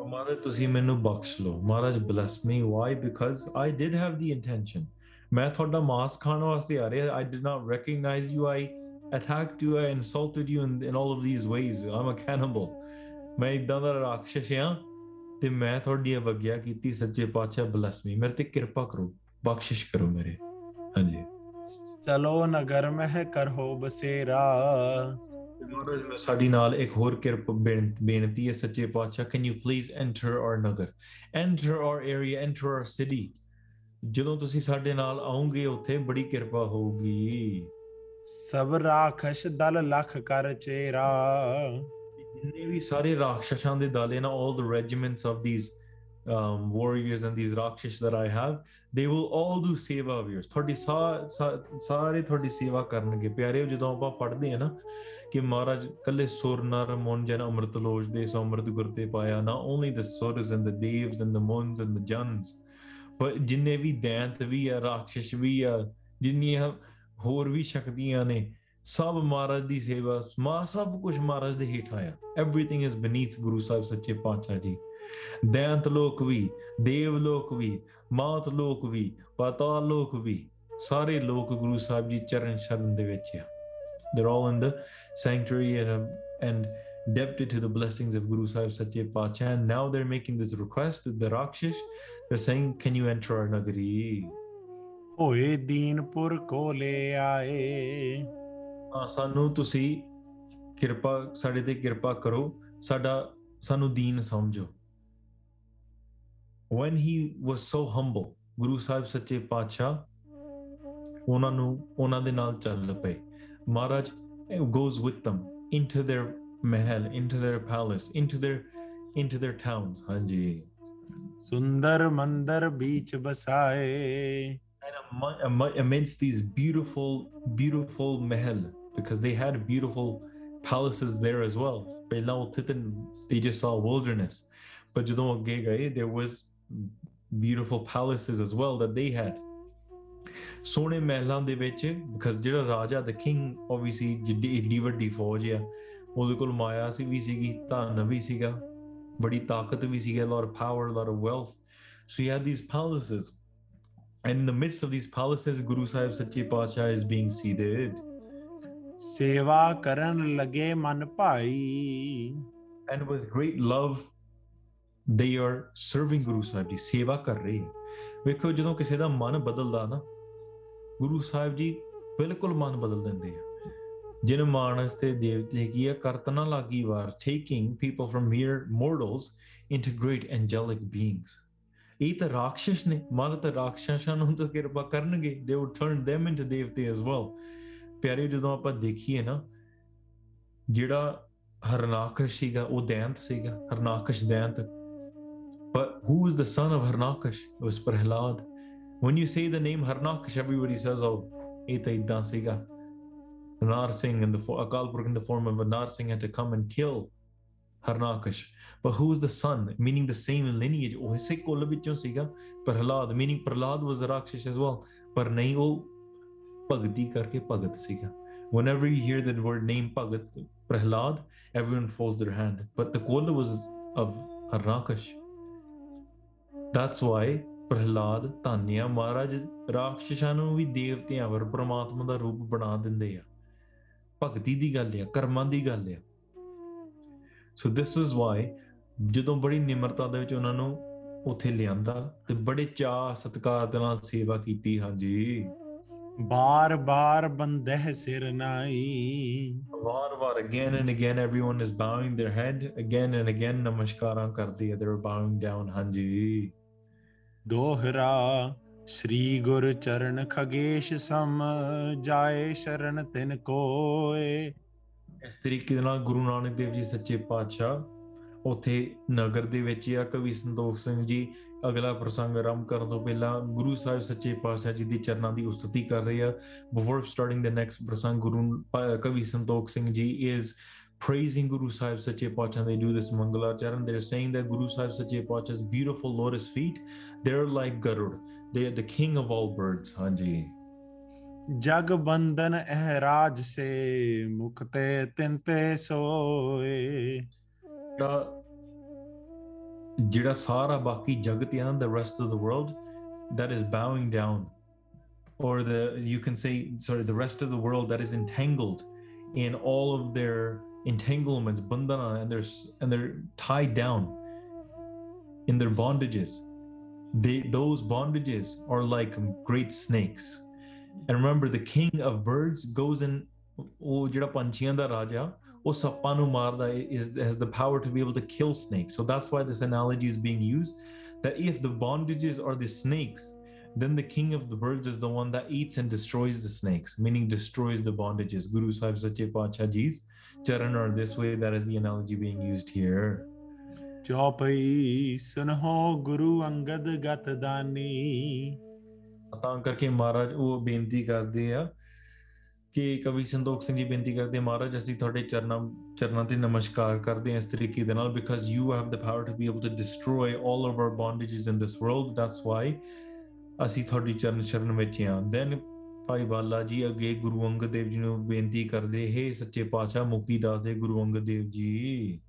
ਮਹਾਰਾਜ ਤੁਸੀਂ ਮੈਨੂੰ ਬਖਸ਼ ਲਓ। Maharaj bless me why because I did have the intention ਮੈਂ ਤੁਹਾਡਾ ਮਾਸ ਖਾਣ ਵਾਸਤੇ ਆ ਰਿਹਾ। I did not recognise you I attacked you I insulted you in all of these ways I'm a cannibal ਮੈਂ ਇਦਾਂ ਦਾ ਰਾਖਸ਼ ਹਾਂ ਤੇ ਮੈਂ ਤੁਹਾਡੀ ਅਵਗਿਆ ਕੀਤੀ। ਸੱਚੇ ਪਾਤਸ਼ਾਹ ਬਲੈਸ ਮੀ ਮੇਰੇ ਤੇ ਕਿਰਪਾ ਕਰੋ। ਬਖਸ਼ਿਸ਼ ਕਰੋ ਮੇਰੇ। ਹਾਂਜੀ। ਚਲੋ ਨਗਰ ਮਹਿ ਕਰੋ ਬਸੇਰਾ। ਮਹਾਰਾਜ ਸਾਡੀ ਨਾਲ ਇੱਕ ਹੋਰ ਕਿਰਪ ਬੇਨ- ਬੇਨਤੀ ਹੈ ਸੱਚੇ ਪਾਤਸ਼ਾਹ can you please enter our nagar? Enter our area enter our city ਜਦੋਂ ਤੁਸੀਂ ਸਾਡੇ ਨਾਲ ਆਉਂਗੇ ਉੱਥੇ ਬੜੀ ਕਿਰਪਾ ਹੋਊਗੀ। ਸਭ ਰਾਖਸ਼ ਦਲ ਲਖ ਕਰ ਚੇਰਾ। ਜਿੰਨੇ ਵੀ ਸਾਰੇ ਰਾਖਸ਼ਾਂ ਦੇ ਦਲ ਨਾ all the regiments of these um, warriors and these ਰਾਖਸ਼ that I have they will all do ਸੇਵਾ of yours. ਤੁਹਾਡੀ ਸਾਰੇ ਤੁਹਾਡੀ ਸੇਵਾ ਕਰਨਗੇ। ਪਿਆਰਿਓ ਜਦੋਂ ਆਪਾਂ ਪੜ੍ਹਦੇ ਆ ਨਾ ਕਿ ਮਹਾਰਾਜ ਕੱਲੇ ਸੁਰ ਨਰ ਮਨ ਜਨ, ਅੰਮ੍ਰਿਤ ਲੋਜ ਦੇ ਸੋ ਅੰਮ੍ਰਿਤ ਗੁਰ ਤੇ ਪਾਇਆ, ਨਾ only the surs and the devs and the mans and the jans ਪਰ ਜਿੰਨੇ ਵੀ ਦੈਂਤ ਵੀ ਆ, ਰਾਖਸ਼ ਵੀ ਆ, ਜਿੰਨੀਆਂ ਹੋਰ ਵੀ ਸ਼ਕਤੀਆਂ ਨੇ, ਸਭ ਮਹਾਰਾਜ ਦੀ ਸੇਵਾ ਮਾ ਸਭ ਕੁਝ ਮਹਾਰਾਜ ਦੇ ਹੇਠ ਆਇਆ ਐਵਰੀਥਿੰਗ ਇਜ਼ ਬਨੀਥ ਗੁਰੂ ਸਾਹਿਬ ਸੱਚੇ ਪਾਤਸ਼ਾਹ ਜੀ। ਦੈਂਤ ਲੋਕ ਵੀ, ਦੇਵ ਲੋਕ ਵੀ, ਮਾਤ ਲੋਕ ਵੀ, ਪਾਤਾਲ ਲੋਕ ਵੀ, ਸਾਰੇ ਲੋਕ ਗੁਰੂ ਸਾਹਿਬ ਜੀ ਚਰਨ ਸ਼ਰਨ ਦੇ ਵਿੱਚ ਆ। They're all in the sanctuary and um, and indebted to the blessings of Guru Sahib Satya Pachan. Now they're making this request to the Rakhshish. They're saying, Can you enter our Nagari? ਹੋਏ ਦੀਨਪੁਰ ਕੋ ਲੈ ਆਏ ਸਾਨੂੰ ਤੁਸੀਂ ਕਿਰਪਾ ਸਾਡੇ ਤੇ ਕਿਰਪਾ ਕਰੋ ਸਾਡਾ ਸਾਨੂੰ ਦੀਨ when he was so humble guru sahib sache ਪਾਤਸ਼ਾਹ ਉਹਨਾਂ ਨੂੰ ਉਹਨਾਂ ਦੇ ਨਾਲ ਚੱਲ ਪਏ Maharaj eh, goes with them into their mahal, into their palace into their into their towns. Haji, जी सुंदर मंदर बीच बसाए amidst these beautiful beautiful mahal because they had beautiful palaces there as well. They just saw wilderness. But there was beautiful palaces as well that they had. ਸੋਹਣੇ ਮਹਿਲਾਂ ਦੇ ਵਿੱਚ because ਜਿਹੜਾ ਰਾਜਾ ਦਾ king obviously ਜਿੱਡੀ ਏਡੀ ਵੱਡੀ ਫੌਜ ਆ। ਉਹਦੇ ਕੋਲ ਮਾਇਆ ਸੀ ਵੀ ਸੀਗੀ ਧਨ ਵੀ ਸੀਗਾ ਬੜੀ ਤਾਕਤ ਵੀ ਸੀਗੀ lot of power lot of wealth so he had these palaces and in the midst of these palaces Guru Sahib Sache Patshah is being seated ਸੇਵਾ ਕਰਨ ਲਗੇ ਮਨ ਭਾਈ। And with great love they are serving Guru Sahib ਦੀ ਸੇਵਾ ਕਰ ਰਹੇ। ਵੇਖੋ ਜਦੋਂ ਕਿਸੇ ਦਾ ਮਨ ਬਦਲਦਾ ਨਾ ਗੁਰੂ ਸਾਹਿਬ ਜੀ ਬਿਲਕੁਲ ਮਨ ਬਦਲ ਦਿੰਦੇ ਆ ਜਿਨ ਮਾਨਸ ਤੇ ਦੇਵਤੇ ਕੀ ਆ ਕਰਤਨਾ ਲਾਗੀ ਵਾਰ taking people from mere mortals into great angelic beings ਇਹ ਤਾਂ ਰਾਖਸ਼ਸ ਨੇ ਮਨ ਤਾਂ ਰਾਖਸ਼ਾਂ ਨੂੰ ਤਾਂ ਕਿਰਪਾ ਕਰਨਗੇ they will turn them into devte as well ਪਿਆਰੇ ਜਦੋਂ ਆਪਾਂ ਦੇਖੀਏ ਨਾ ਜਿਹੜਾ ਹਰਨਾਕਸ਼ ਸੀਗਾ ਉਹ ਦੈਂਤ ਸੀਗਾ Harnakash ਦੈਂਤ but who is the son of Harnakash? It was Prahlad. When you say the name Harnaksh, everybody says, oh, ita Iddan Siga. Nar Singh and the Akalpurk uh, in the form of a Nar Singh had to come and kill Harnakash. But who is the son? Meaning the same lineage. Oh, hisse kola siga Prahlad. Meaning Prahlad was a Rakshas as well. But nahi oh Pagdi karke Pagat siga. Whenever you hear the word name Pagat, Prahlad, everyone folds their hand. But the kola was of Harnakash. That's why Prahlad, Tanya, Maharaj, ਰਾਖਸ਼ਾਂ ਨੂੰ ਵੀ ਦੇਵਤਿਆਂ ਵਰ ਪ੍ਰਮਾਤਮਾ ਦਾ ਰੂਪ ਬਣਾ ਦਿੰਦੇ ਆ। ਭਗਤੀ ਦੀ ਗੱਲ ਆ ਕਰਮਾਂ ਦੀ ਗੱਲ ਆ। ਸੋ ਦਿਸ ਇਜ਼ ਵਾਈ ਜਦੋਂ ਬੜੀ ਨਿਮਰਤਾ ਦੇ ਵਿੱਚ ਉਹਨਾਂ ਨੂੰ ਉੱਥੇ ਲਿਆਂਦਾ ਤੇ ਬੜੇ ਚਾਅ ਸਤਿਕਾਰ ਦੇ ਨਾਲ ਸੇਵਾ ਕੀਤੀ ਹਾਂਜੀ। ਬਾਰ ਬਾਰ ਬੰਦਹਿ ਸਿਰ ਨਾਈ। ਵਾਰ again and again everyone is bowing their head again and again ਨਮਸਕਾਰਾਂ ਕਰਦੇ ਆ they're bowing down ਹਾਂਜੀ। ਦੋਹਰਾ ਸ੍ਰੀ ਗੁਰ ਚਰਨ ਖਗੇਸ਼ ਸਮ ਜਾਏ ਸ਼ਰਨ ਤਿਨ ਕੋਏ। ਇਸ ਤਰੀਕੇ ਦੇ ਨਾਲ ਗੁਰੂ ਨਾਨਕ ਦੇਵ ਜੀ ਸੱਚੇ ਪਾਤਸ਼ਾਹ, ਉਥੇ ਨਗਰ ਦੇ ਵਿੱਚ ਆ, ਕਵੀ ਸੰਤੋਖ ਸਿੰਘ ਜੀ, ਅਗਲਾ ਪ੍ਰਸੰਗ ਆਰੰਭ ਕਰਨ ਤੋਂ ਪਹਿਲਾਂ ਗੁਰੂ ਸਾਹਿਬ ਸੱਚੇ ਪਾਤਸ਼ਾਹ ਜੀ ਦੀ ਚਰਨਾਂ ਦੀ ਉਸਤਤੀ ਕਰ ਰਹੇ ਆ। ਬਿਫੋਰ ਸਟਾਰਟਿੰਗ ਦ ਨੈਕਸਟ ਪ੍ਰਸੰਗ, ਗੁਰੂ ਪ- ਕਵੀ ਸੰਤੋਖ ਸਿੰਘ ਜੀ is praising Guru Sahib Sache Pacha. They do this Mangala Charan. They're saying that Guru Sahib Sache Pacha's beautiful lotus feet, they're like Garud. They are the king of all birds. Hanji. ਜਗ ਬੰਦਨ ਇਹ ਰਾਜ ਸੇ ਮੁਕਤੇ ਤਿਨ ਤੇ ਸੋਏ ਜਿਹੜਾ ਜਿਹੜਾ ਸਾਰਾ ਬਾਕੀ ਜਗਤ ਹੈ ਨਾ the rest of the world that is bowing down or the you can say sorry the rest of the world that is entangled in all of their entanglements, bandana, and they're and they're tied down in their bondages. They those bondages are like great snakes. And remember, the king of birds goes in. O oh, jira panchianda raja, oh, o ਉਹ is has the power to be able to kill snakes so that's why this analogy is being used that if the bondages are the snakes then the king of the birds is the one that eats and destroys the snakes meaning destroys the bondages guru sahib sache paatshah ji's चरण or this way. That is the analogy being used here. चौपाई सुनहो गुरु अंगद गत दानी ਤਾਂ ਕਰਕੇ ਮਹਾਰਾਜ ਉਹ ਬੇਨਤੀ ਕਰਦੇ ਆ ਕਿ ਕਵੀ ਸੰਦੋਖ ਸਿੰਘ ਜੀ ਬੇਨਤੀ ਕਰਦੇ ਮਹਾਰਾਜ ਅਸੀਂ ਤੁਹਾਡੇ ਚਰਨਾਂ ਚਰਨਾਂ ਤੇ ਨਮਸਕਾਰ ਕਰਦੇ ਹਾਂ ਇਸ ਤਰੀਕੇ ਦੇ ਨਾਲ because you have the power to be able to destroy all our bondages in this world that's why ਅਸੀਂ ਤੁਹਾਡੀ ਚਰਨ ਸ਼ਰਨ ਵਿੱਚ ਆ ਦੈਨ ਭਾਈ ਬਾਲਾ ਜੀ ਅੱਗੇ ਗੁਰੂ ਅੰਗਦ ਦੇਵ ਜੀ ਨੂੰ ਬੇਨਤੀ ਕਰਦੇ ਹੇ ਸੱਚੇ ਪਾਤਸ਼ਾਹ ਮੁਕਤੀ ਦਾਸ ਦੇ ਗੁਰੂ ਅੰਗਦ ਦੇਵ ਜੀ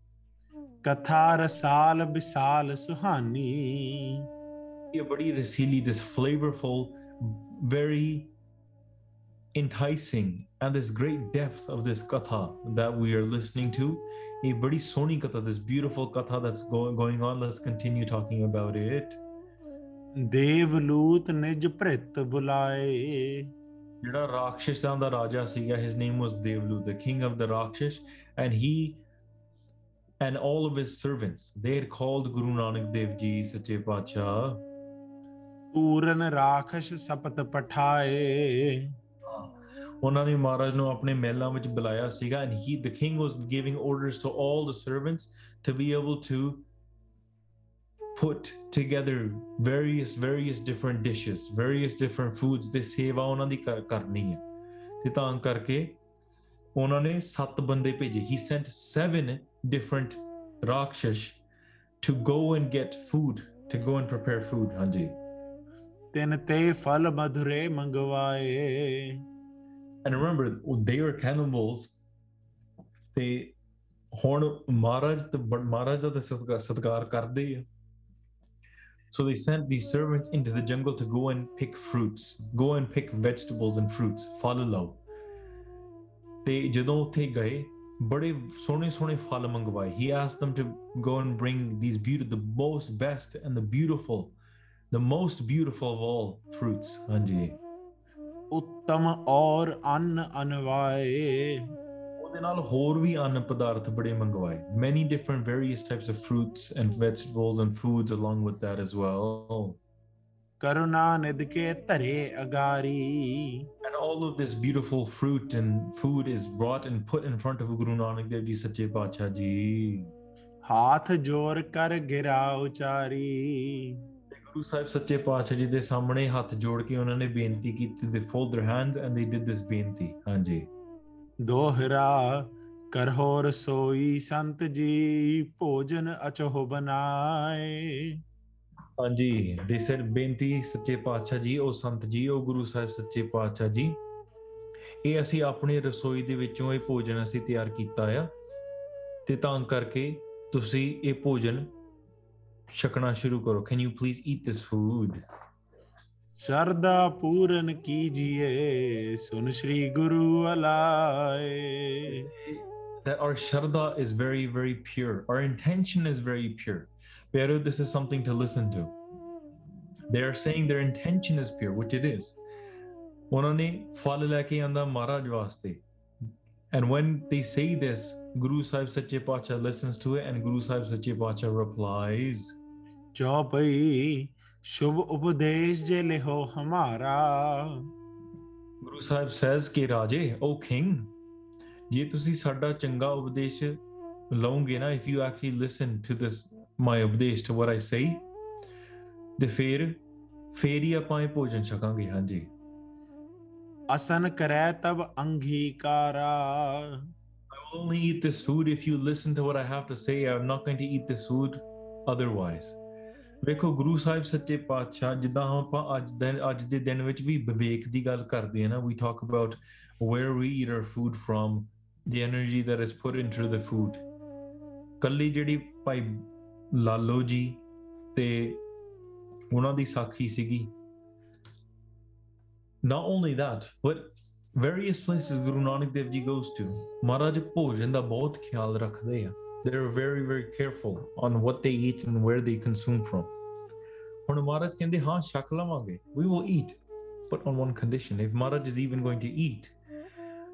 ਕਥਾ ਰਸਾਲ ਵਿਸਾਲ ਸੁਹਾਨੀ ਇਹ ਬੜੀ ਰਸੀਲੀ this flavorful very enticing and this great depth of this katha that we are listening to a badi soni katha this beautiful katha that's going going on let's continue talking about it ਦੇਵ ਲੂਤ ਨਿਜ ਭ੍ਰਿਤ ਬੁਲਾਏ ਜਿਹੜਾ ਰਾਖਸ਼ਾਂ ਦਾ ਰਾਜਾ ਸੀਗਾ his name was devlu the king of the rakshish and he and all of his servants they had called guru nanak dev ji sache pacha ਪੂਰਨ ਰਾਖਸ਼ ਸਪਤ ਪਠਾਏ ਉਹਨਾਂ ਨੇ ਮਹਾਰਾਜ ਨੂੰ ਆਪਣੇ ਮਹਿਲਾਂ ਵਿੱਚ ਬੁਲਾਇਆ ਸੀਗਾ and he the king was giving orders to all the servants to be able to put together various various different dishes various different foods ਤੇ ਸੇਵਾ ਉਹਨਾਂ ਦੀ ਕਰ- ਕਰਨੀ ਹੈ ਤੇ ਤਾਂ ਕਰਕੇ ਉਹਨਾਂ ਨੇ ਸੱਤ ਬੰਦੇ ਭੇਜੇ he sent seven different ਰਾਖਸ਼ to go and get food to go and prepare food ਹਾਂਜੀ ਤਿਨ ਤੇ ਫਲ ਮਧੁਰੇ ਮੰਗਵਾਏ And remember, they were cannibals. ਤੇ ਹੁਣ ਮਹਾਰਾਜ ਤੇ ਬ- ਮਹਾਰਾਜ ਦਾ ਤਾਂ ਸਤਿਕਾਰ- ਸਤਿਕਾਰ ਕਰਦੇ ਆ So they sent these servants into the jungle to go and pick fruits, go and pick vegetables and fruits, ਫਲ ਲਾਓ ਤੇ ਜਦੋਂ ਉੱਥੇ ਗਏ ਬੜੇ ਸੋਹਣੇ ਸੋਹਣੇ ਫਲ ਮੰਗਵਾਏ he asked them to go and bring these beautiful the most best and the beautiful the most beautiful of all fruits ਹਾਂਜੀ ਉੱਤਮ ਔਰ ਅੰਨ ਅਨਵਾਏ ਉਹਦੇ ਨਾਲ ਹੋਰ ਵੀ ਅੰਨ ਪਦਾਰਥ ਬੜੇ ਮੰਗਵਾਏ many different various types of fruits and vegetables and foods along with that as well Karuna ਨਿਧ K ਧਰੇ ਅਗਾਰੀ and all of this beautiful fruit and food is brought and put in front of Guru Nanak Dev Ji Sache Pacha Ji ਹਾਥ ਜੋਰ ਕਰ ਗਿਰਾ ਉਚਾਰੀ ਤੇ ਗੁਰੂ ਸਾਹਿਬ ਸੱਚੇ ਪਾਤਸ਼ਾਹ ਜੀ ਦੇ ਸਾਹਮਣੇ ਹੱਥ ਜੋੜ ਕੇ ਉਹਨਾਂ ਨੇ ਬੇਨਤੀ ਕੀਤੀ they fold their hands and they did this ਬੇਨਤੀ ਹਾਂਜੀ ਦੋਹਰਾ ਕਰਹੋ ਰਸੋਈ ਸੰਤ ਜੀ, ਭੋਜਨ ਅਚੋ ਬਨਾਏ ਹਾਂਜੀ they said ਬੇਨਤੀ ਸੱਚੇ ਪਾਤਸ਼ਾਹ ਜੀ, ਉਹ ਸੰਤ ਜੀ, ਉਹ ਗੁਰੂ ਸਾਹਿਬ ਸੱਚੇ ਪਾਤਸ਼ਾਹ ਜੀ। ਇਹ ਅਸੀਂ ਆਪਣੀ ਰਸੋਈ ਦੇ ਵਿੱਚੋਂ ਇਹ ਭੋਜਨ ਅਸੀਂ ਤਿਆਰ ਕੀਤਾ ਆ। ਤੇ ਤਾਂ ਕਰਕੇ ਤੁਸੀਂ ਇਹ ਭੋਜਨ ਛਕਣਾ ਸ਼ੁਰੂ ਕਰੋ। Can you please eat this food? सरदा पूरन कीजिए सुन Shri guru alaye that our sharda is very very pure. Our intention is very pure. Pero this is something to listen to. They are saying their intention is pure which it is. And when they say this guru sahib sache paatshah listens to it and guru sahib sache paatshah replies. ਚੌਪਈ ਸ਼ੁਭ ਉਪਦੇਸ਼ ਜੇ ਲਿਹੋ ਹਮਾਰਾ Guru Sahib says ਕਿ ਰਾਜੇ o king ਜੇ ਤੁਸੀਂ ਸਾਡਾ ਚੰਗਾ ਉਪਦੇਸ਼ ਲਓਗੇ ਨਾ if you actually listen to this my ਉਪਦੇਸ਼ to what I say ਤੇ ਫਿਰ ਫੇਰ ਹੀ ਆਪਾਂ ਇਹ ਭੋਜਨ ਛਕਾਂਗੇ ਹਾਂਜੀ ਅਸਨ ਕਰੈ ਤਬ ਅੰਗੀਕਾਰਾ I will only eat this food if you listen to what I have to say. I'm not going to eat this food otherwise. ਵੇਖੋ ਗੁਰੂ ਸਾਹਿਬ ਸੱਚੇ ਪਾਤਸ਼ਾਹ ਜਿੱਦਾਂ ਆਪਾਂ ਅੱਜ ਦਿਨ ਅੱਜ ਦੇ ਦਿਨ ਵਿੱਚ ਵੀ ਵਿਵੇਕ ਦੀ ਗੱਲ ਕਰਦੇ ਹਾਂ ਨਾ we talk about where we eat our food from the energy that is put into the food ਕੱਲੀ ਜਿਹੜੀ ਭਾਈ ਲਾਲੋ ਜੀ ਤੇ ਉਹਨਾਂ ਦੀ ਸਾਖੀ ਸੀਗੀ not only that but various places guru nanak dev ji goes to ਮਹਾਰਾਜ ਭੋਜਨ ਦਾ ਬਹੁਤ ਖਿਆਲ ਰੱਖਦੇ ਆ they're very very careful on what they eat and where they consume from ਹੁਣ ਮਹਾਰਾਜ ਕਹਿੰਦੇ ਹਾਂ ਛਕ ਲਵਾਂਗੇ we will eat but on one condition if Maharaj is even going to eat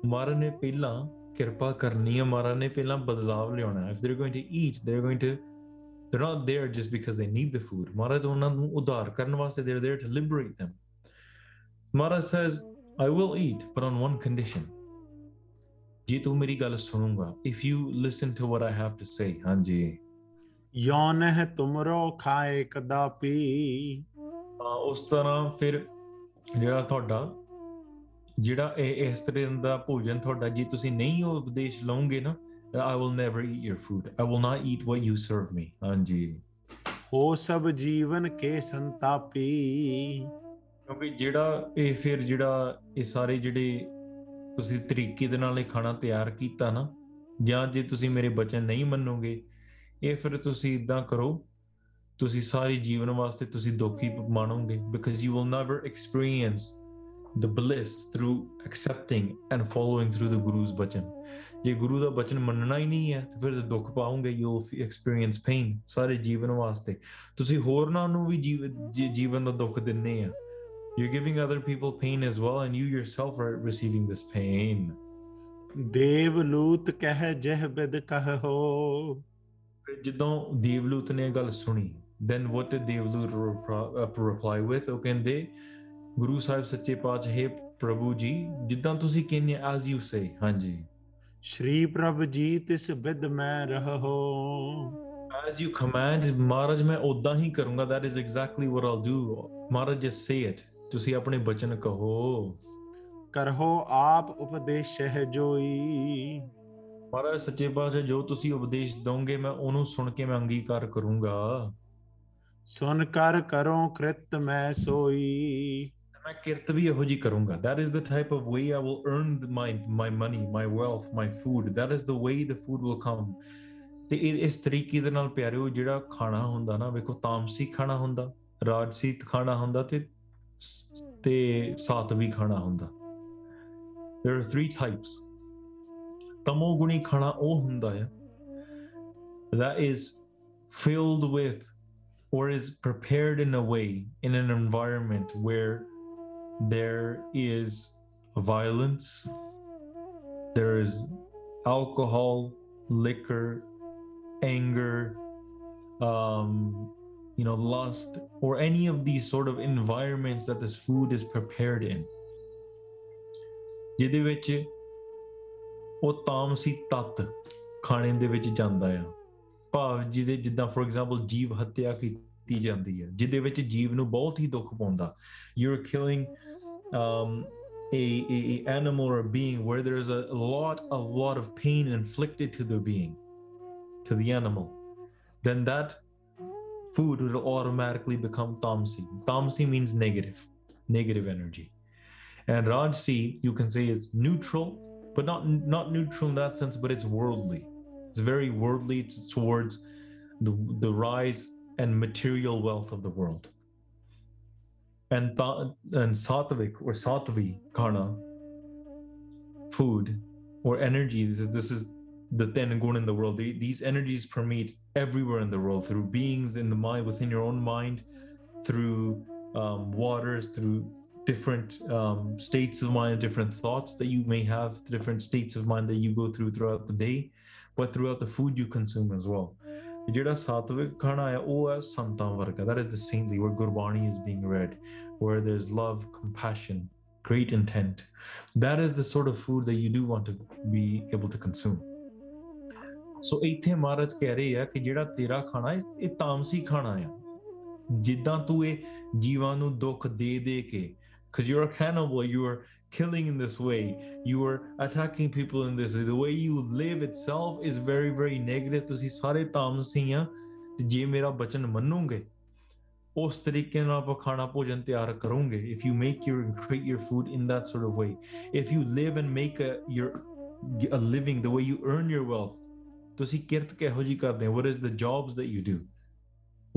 ਮਹਾਰਾਜ ਨੇ ਪਹਿਲਾਂ ਕਿਰਪਾ ਕਰਨੀ ਹੈ ਮਹਾਰਾਜ ਨੇ ਪਹਿਲਾਂ ਬਦਲਾਵ ਲਿਆਉਣਾ ਹੈ if they're going to eat they're going to they're not there just because they need the food ਮਹਾਰਾਜ ਉਹਨਾਂ ਨੂੰ ਉਧਾਰ ਕਰਨ ਵਾਸਤੇ they're there to liberate them Maharaj says I will eat but on one condition ਜੇ ਤੂੰ ਮੇਰੀ ਗੱਲ ਸੁਣੂਗਾ if you listen to what I have to say ਹਾਂਜੀ ਯੋਨ ਹੈ ਤੁਮਰੋ ਖਾਏ ਕਦਾਪੀ ਉਸ ਤਰ੍ਹਾਂ ਫਿਰ ਜਿਹੜਾ ਤੁਹਾਡਾ ਜਿਹੜਾ ਇਹ ਇਸ ਤਰ੍ਹਾਂ ਦਾ ਭੋਜਨ ਤੁਹਾਡਾ ਜੇ ਤੁਸੀਂ ਨਹੀਂ ਉਹ ਉਪਦੇਸ਼ ਲਓਗੇ ਨਾ I will never eat your food. I will not eat what you serve me. ਹਾਂਜੀ ਹੋ ਸਭ ਜੀਵਨ ਕੇ ਸੰਤਾਪੀ ਕਿਉਂਕਿ ਜਿਹੜਾ ਇਹ ਫਿਰ ਜਿਹੜਾ ਇਹ ਸਾਰੇ ਜਿਹੜੇ ਤੁਸੀਂ ਤਰੀਕੇ ਦੇ ਨਾਲ ਇਹ ਖਾਣਾ ਤਿਆਰ ਕੀਤਾ ਨਾ, ਜਾਂ ਜੇ ਤੁਸੀਂ ਮੇਰੇ ਬਚਨ ਨਹੀਂ ਮੰਨੋਗੇ, ਇਹ ਫਿਰ ਤੁਸੀਂ ਇਦਾਂ ਕਰੋ, ਤੁਸੀਂ ਸਾਰੀ ਜੀਵਨ ਵਾਸਤੇ ਤੁਸੀਂ ਦੁੱਖ ਹੀ ਮਾਣੋਗੇ, because you will never experience the bliss through accepting and following through the guru's ਬਚਨ ਜੇ ਗੁਰੂ ਦਾ ਬਚਨ ਮੰਨਣਾ ਹੀ ਨਹੀਂ ਹੈ ਤੇ ਫਿਰ ਦੁੱਖ ਪਾਉਂਗੇ you will experience pain ਸਾਰੇ ਜੀਵਨ ਵਾਸਤੇ। ਤੁਸੀਂ ਹੋਰਨਾਂ ਨੂੰ ਵੀ ਜੀਵ- ਜੀ- ਜੀਵਨ ਦਾ ਦੁੱਖ ਦਿੰਨੇ ਆ। You're giving other people pain as well, and you yourself are receiving this pain. then what did Devloot reply with? Okay, ਕਹਿੰਦੇ ਗੁਰੂ ਸਾਹਿਬ ਸੱਚੇ ਪਾਤਸ਼ਾਹ ਹੈ ਪ੍ਰਭੂ ਜੀ ਜਿੱਦਾਂ as you say ਹਾਂਜੀ ਸ਼੍ਰੀ ਪ੍ਰਭ ਜੀ ਤਿਸ ਵਿਦ ਮੈਂ ਰਹੋ as you command maharaj ਮੈਂ ਉਦਾਂ ਹੀ ਕਰੂੰਗਾ that is exactly what i'll do maharaj just say it ਤੁਸੀਂ ਆਪਣੇ ਬਚਨ ਕਹੋ। ਕਰਹੋ ਆਪ ਉਪਦੇਸ਼ ਸਹਿ ਜੋਈ। ਮਹਾਰਾਜ ਸੱਚੇ ਪਾਤਸ਼ਾਹ ਜੋ ਤੁਸੀਂ ਉਪਦੇਸ਼ ਦੋਗੇ ਮੈਂ ਉਹਨੂੰ ਸੁਣ ਕੇ ਮੈਂ ਅੰਗੀਕਾਰ ਕਰੂੰਗਾ। ਸੁਨ ਕਰ ਕਰੋ ਕ੍ਰਿਤ ਮੈਂ ਸੋਈ। ਮੈਂ ਕਿਰਤ ਵੀ ਇਹੋ ਜੀ ਕਰੂੰਗਾ। That is the type of way I will earn my my money my wealth my food. That is the way the food will come. ਤੇ ਇਸ ਤਰੀਕੇ ਦੇ ਨਾਲ ਪਿਆਰਿਓ ਜਿਹੜਾ ਖਾਣਾ ਹੁੰਦਾ ਨਾ ਵੇਖੋ ਤਾਮਸੀ ਖਾਣਾ ਹੁੰਦਾ ਰਾਜਸੀ ਖਾਣਾ ਹੁੰਦਾ ਤੇ ਤੇ ਸਾਤਵੀ ਖਾਣਾ ਹੁੰਦਾ there are three types ਤਮੋ ਗੁਣੀ ਖਾਣਾ ਉਹ ਹੁੰਦਾ ਹੈ that is filled with or is prepared in a way in an environment where there is violence, there is alcohol, liquor, anger, um, you know, lust, or any of these sort of environments that this food is prepared in. ਜਿਹਦੇ ਵਿੱਚ ਉਹ ਤਾਮਸੀ ਤੱਤ ਖਾਣੇ ਦੇ ਵਿੱਚ ਜਾਂਦਾ ਆ ਭਾਵ ਜਿਹਦੇ ਜਿੱਦਾਂ ਫੋਰ ਐਗਜ਼ਾਮਪਲ ਜੀਵ ਹੱਤਿਆ ਕੀਤੀ ਜਾਂਦੀ ਹੈ ਜਿਹਦੇ ਵਿੱਚ ਜੀਵ ਨੂੰ ਬਹੁਤ ਹੀ ਦੁੱਖ ਪਾਉਂਦਾ you're killing um, a, a, a animal or a being where there's a lot a lot of pain inflicted to the being to the animal then that food will automatically become tamsi. Tamsi means negative negative energy. And rajsi you can say is neutral but not not neutral in that sense but it's worldly. It's very worldly it's towards the the rise and material wealth of the world. And tha- and sattvic or sattvi karna, food or energy this is, this is the ten gun in the world The- these energies permeate everywhere in the world through beings in the mind within your own mind through um, waters through different um, states of mind different thoughts that you may have different states of mind that you go through throughout the day but throughout the food you consume as well ਜਿਹੜਾ ਸਾਤਵਿਕ ਖਾਣਾ ਹੈ ਉਹ ਹੈ ਸੰਤਾਂ ਵਰਗਾ that is the saintly where Gurbani is being read where there's love compassion great intent that is the sort of food that you do want to be able to consume ਸੋ ਇੱਥੇ ਮਹਾਰਾਜ ਕਹਿ ਰਹੇ ਆ ਕਿ ਜਿਹੜਾ ਤੇਰਾ ਖਾਣਾ ਇਹ ਇਹ ਤਾਮਸੀ ਖਾਣਾ ਆ ਜਿੱਦਾਂ ਤੂੰ ਇਹ ਜੀਵਾਂ ਨੂੰ ਦੁੱਖ ਦੇ ਦੇ ਕੇ because you're a cannibal you are killing in this way you are attacking people in this the way you live itself is very very negative ਤੁਸੀਂ ਸਾਰੇ ਤਾਮਸੀ ਆ ਤੇ ਜੇ ਮੇਰਾ ਬਚਨ ਮੰਨੋਗੇ ਉਸ ਤਰੀਕੇ ਨਾਲ ਆਪਾਂ ਖਾਣਾ ਭੋਜਨ ਤਿਆਰ ਕਰੋਗੇ if you make your create your food in that sort of way if you live and make a your a living the way you earn your wealth ਤੁਸੀਂ ਕਿਰਤ ਕਿਹੋ ਜੀ ਕਰਦੇ ਹੋ what is the jobs that you do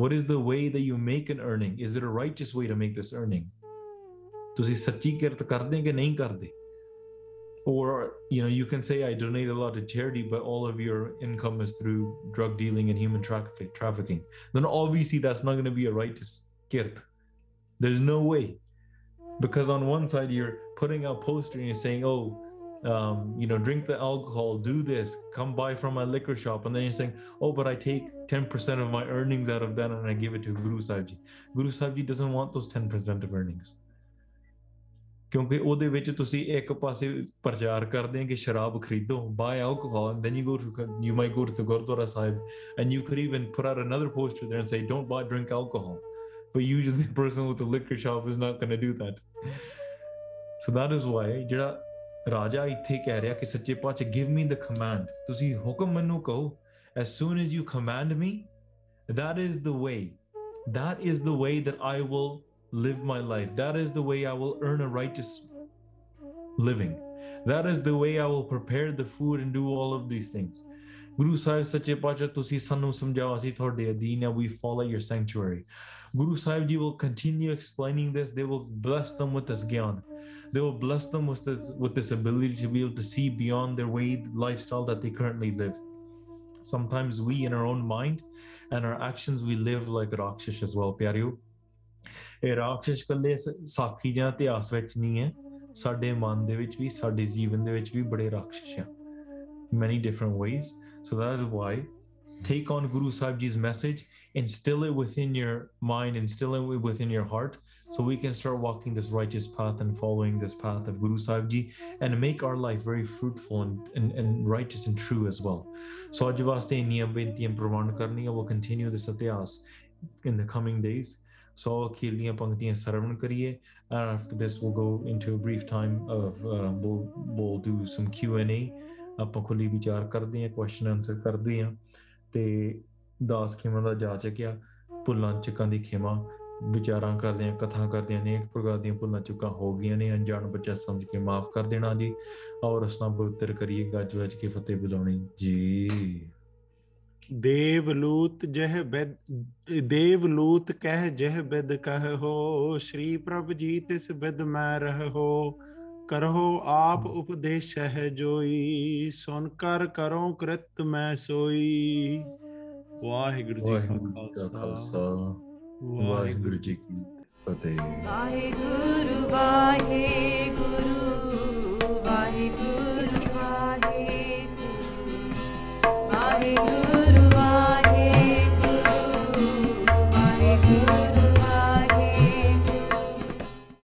what is the way that you make an earning is it a righteous way to make this earning ਤੁਸੀਂ ਸੱਚੀ ਕਿਰਤ ਕਰਦੇ ਕਿ ਨਹੀਂ ਕਰਦੇ or you know you can say i donate a lot to charity but all of your income is through drug dealing and human traffic trafficking then obviously that's not going to be a righteous kirt there's no way because on one side you're putting out poster and you're saying oh um, you know drink the alcohol do this come buy from my liquor shop and then you're saying oh but i take 10% of my earnings out of that and i give it to guru sahib ji guru sahib ji doesn't want those 10% of earnings ਕਿਉਂਕਿ ਉਹਦੇ ਵਿੱਚ ਤੁਸੀਂ ਇੱਕ ਪਾਸੇ ਪ੍ਰਚਾਰ ਕਰਦੇ ਹੋ ਕਿ ਸ਼ਰਾਬ ਖਰੀਦੋ buy alcohol and then you go to you might go to the Gurdwara Sahib and you could even put out another poster there and say don't buy drink alcohol but usually the person with the liquor shop is not going to do that so that is why ਜਿਹੜਾ Raja, ਇੱਥੇ ਕਹਿ ਰਿਹਾ ਕਿ ਸੱਚੇ ਪਾਤਸ਼ਾਹ give me ਦ hokam ਤੁਸੀਂ ਹੁਕਮ ਮੈਨੂੰ ਕਹੋ as soon as you that is the way that is the way that i will live my life that is the way i will earn a righteous living that is the way i will prepare the food and do all of these things guru sahib sache paatshah tusi sanu samjhao asi adina we follow your sanctuary guru sahib ji will continue explaining this they will bless them with this gyan They will bless them with this with this ability to be able to see beyond their way lifestyle that they currently live. Sometimes we in our own mind and our actions we live like Rakshish as well, Pyaryo. ਇਹ ਰਾਖਸ਼ ਕੱਲੇ ਸਾਖੀ ਜਾਂ ਇਤਿਹਾਸ ਵਿੱਚ ਨਹੀਂ ਹੈ ਸਾਡੇ ਮਨ ਦੇ ਵਿੱਚ ਵੀ ਸਾਡੇ ਜੀਵਨ ਦੇ ਵਿੱਚ ਵੀ ਬੜੇ ਰਾਖਸ਼ ਆ many different ways so that is why take on Guru Sahib Ji's message, instill it within your mind, instill it within your heart, so we can start walking this righteous path and following this path of Guru Sahib Ji and make our life very fruitful and, and, and righteous and true as well. So ਅੱਜ ਵਾਸਤੇ ਇੰਨੀਆਂ ਬੇਨਤੀਆਂ ਪ੍ਰਵਾਨ ਕਰਨੀਆਂ will continue this ਇਤਿਹਾਸ in the coming days. So ਅਖੀਰਲੀਆਂ ਪੰਕਤੀਆਂ ਸਰਵਣ ਕਰੀਏ and after this we'll go into a brief time of uh, we'll, we'll do some Q&A ਆਪਾਂ ਖੁੱਲੀ ਵਿਚਾਰ ਕਰਦੇ ਹਾਂ ਕੁਐਸਚਨ ਆਨਸਰ ਕਰਦੇ ਹਾਂ ਤੇ ਦਾਸ ਖਿਮਾ ਦਾ ਜਾ ਚੱਕਿਆ। ਭੁੱਲਾਂ ਚੁੱਕਾਂ ਦੀ ਖਿਮਾ, ਵਿਚਾਰਾਂ ਕਰਦੇ ਹਾਂ ਕਥਾ ਕਰਦੇ ਹਾਂ ਅਨੇਕ ਪ੍ਰਕਾਰ ਦੀਆਂ ਭੁੱਲਾਂ ਚੁੱਕਾਂ ਹੋ ਗਈਆਂ ਨੇ। ਅਣਜਾਣ ਬੱਚਾ ਸਮਝ ਕੇ ਮਾਫ ਕਰ ਦੇਣਾ ਜੀ। ਔਰ ਅਸਨਾ ਬੁੱਤਰ ਕਰੀਏ, ਗੱਜ ਵੱਜ ਕੇ ਫਤਿਹ ਬੁਲਾਉਣੀ ਜੀ। ਦੇਵਲੂਤ ਜਹ ਬਿਦ, ਦੇਵਲੂਤ ਕਹਿ ਜਹ ਬਿਦ ਕਹਿ ਹੋ ਸ਼੍ਰੀ ਪ੍ਰਭ ਜੀ ਤਿਸ ਬਿਦ ਮੈਂ ਰਹਿ। ਹੋ ਕਰਹੁ ਆਪ ਉਪਦੇਸ਼ ਹੈ ਜੋਈ ਸੁਨ ਕਰ ਕਰੋ ਕ੍ਰਿਤ ਮੈਂ ਸੋਈ। ਵਾਹਿਗੁਰੂ ਜੀ ਕਾ ਖਾਲਸਾ। ਵਾਹਿਗੁਰੂ ਜੀ ਕੀ ਫਤਿਹ। ਵਾਹਿਗੁਰੂ ਵਾਹਿਗੁਰੂ ਵਾਹਿਗੁਰੂ ਵਾਹਿਗੁਰੂ ਵਾਹਿਗੁਰੂ।